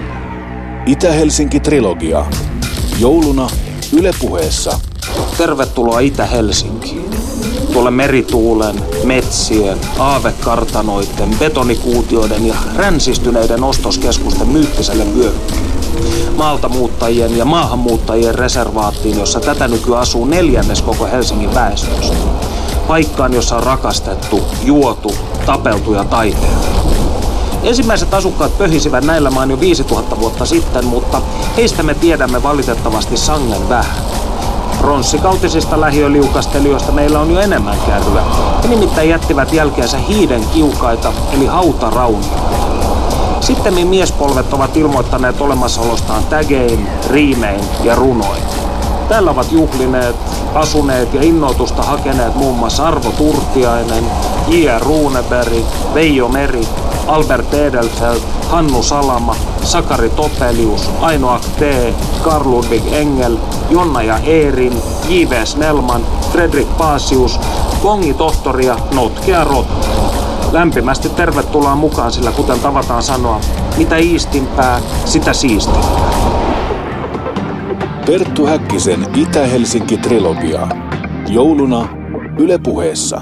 Itä-Helsinki-trilogia. Jouluna Yle Puheessa. Tervetuloa Itä-Helsinkiin. Tuolle merituulen, metsien, aavekartanoiden, betonikuutioiden ja ränsistyneiden ostoskeskusten myyttiselle vyöhykkeelle. Maalta muuttajien ja maahanmuuttajien reservaattiin, jossa tätä nyky asuu neljännes koko Helsingin väestöstä. Paikkaan, jossa on rakastettu, juotu, tapeltu ja taiteiltu. Ensimmäiset asukkaat pöhisivät näillä maan jo 5000 vuotta sitten, mutta heistä me tiedämme valitettavasti sangen vähän. Pronssikautisista lähiöliukastelijoista meillä on jo enemmän kärryä. He nimittäin jättivät jälkeensä hiiden kiukaita, eli hautaraunia. Sitten miespolvet ovat ilmoittaneet olemassaolostaan tägein, riimein ja runoin. Täällä ovat juhlineet, asuneet ja innoitusta hakeneet muun muassa Arvo Turtiainen, J.R. Runeberg, Veijo Meri, Albert Edelfeld, Hannu Salama, Sakari Topelius, Aino Akte, Karl Ludwig Engel, Jonna ja Eerin, J.V. Snellman, Fredrik Paasius, Kongi Tohtori ja Notkea Rotta. Lämpimästi tervetuloa mukaan, sillä kuten tavataan sanoa, mitä iistimpää, sitä siistimpää. Perttu Häkkisen Itä-Helsinki-trilogia. Jouluna Yle Puheessa.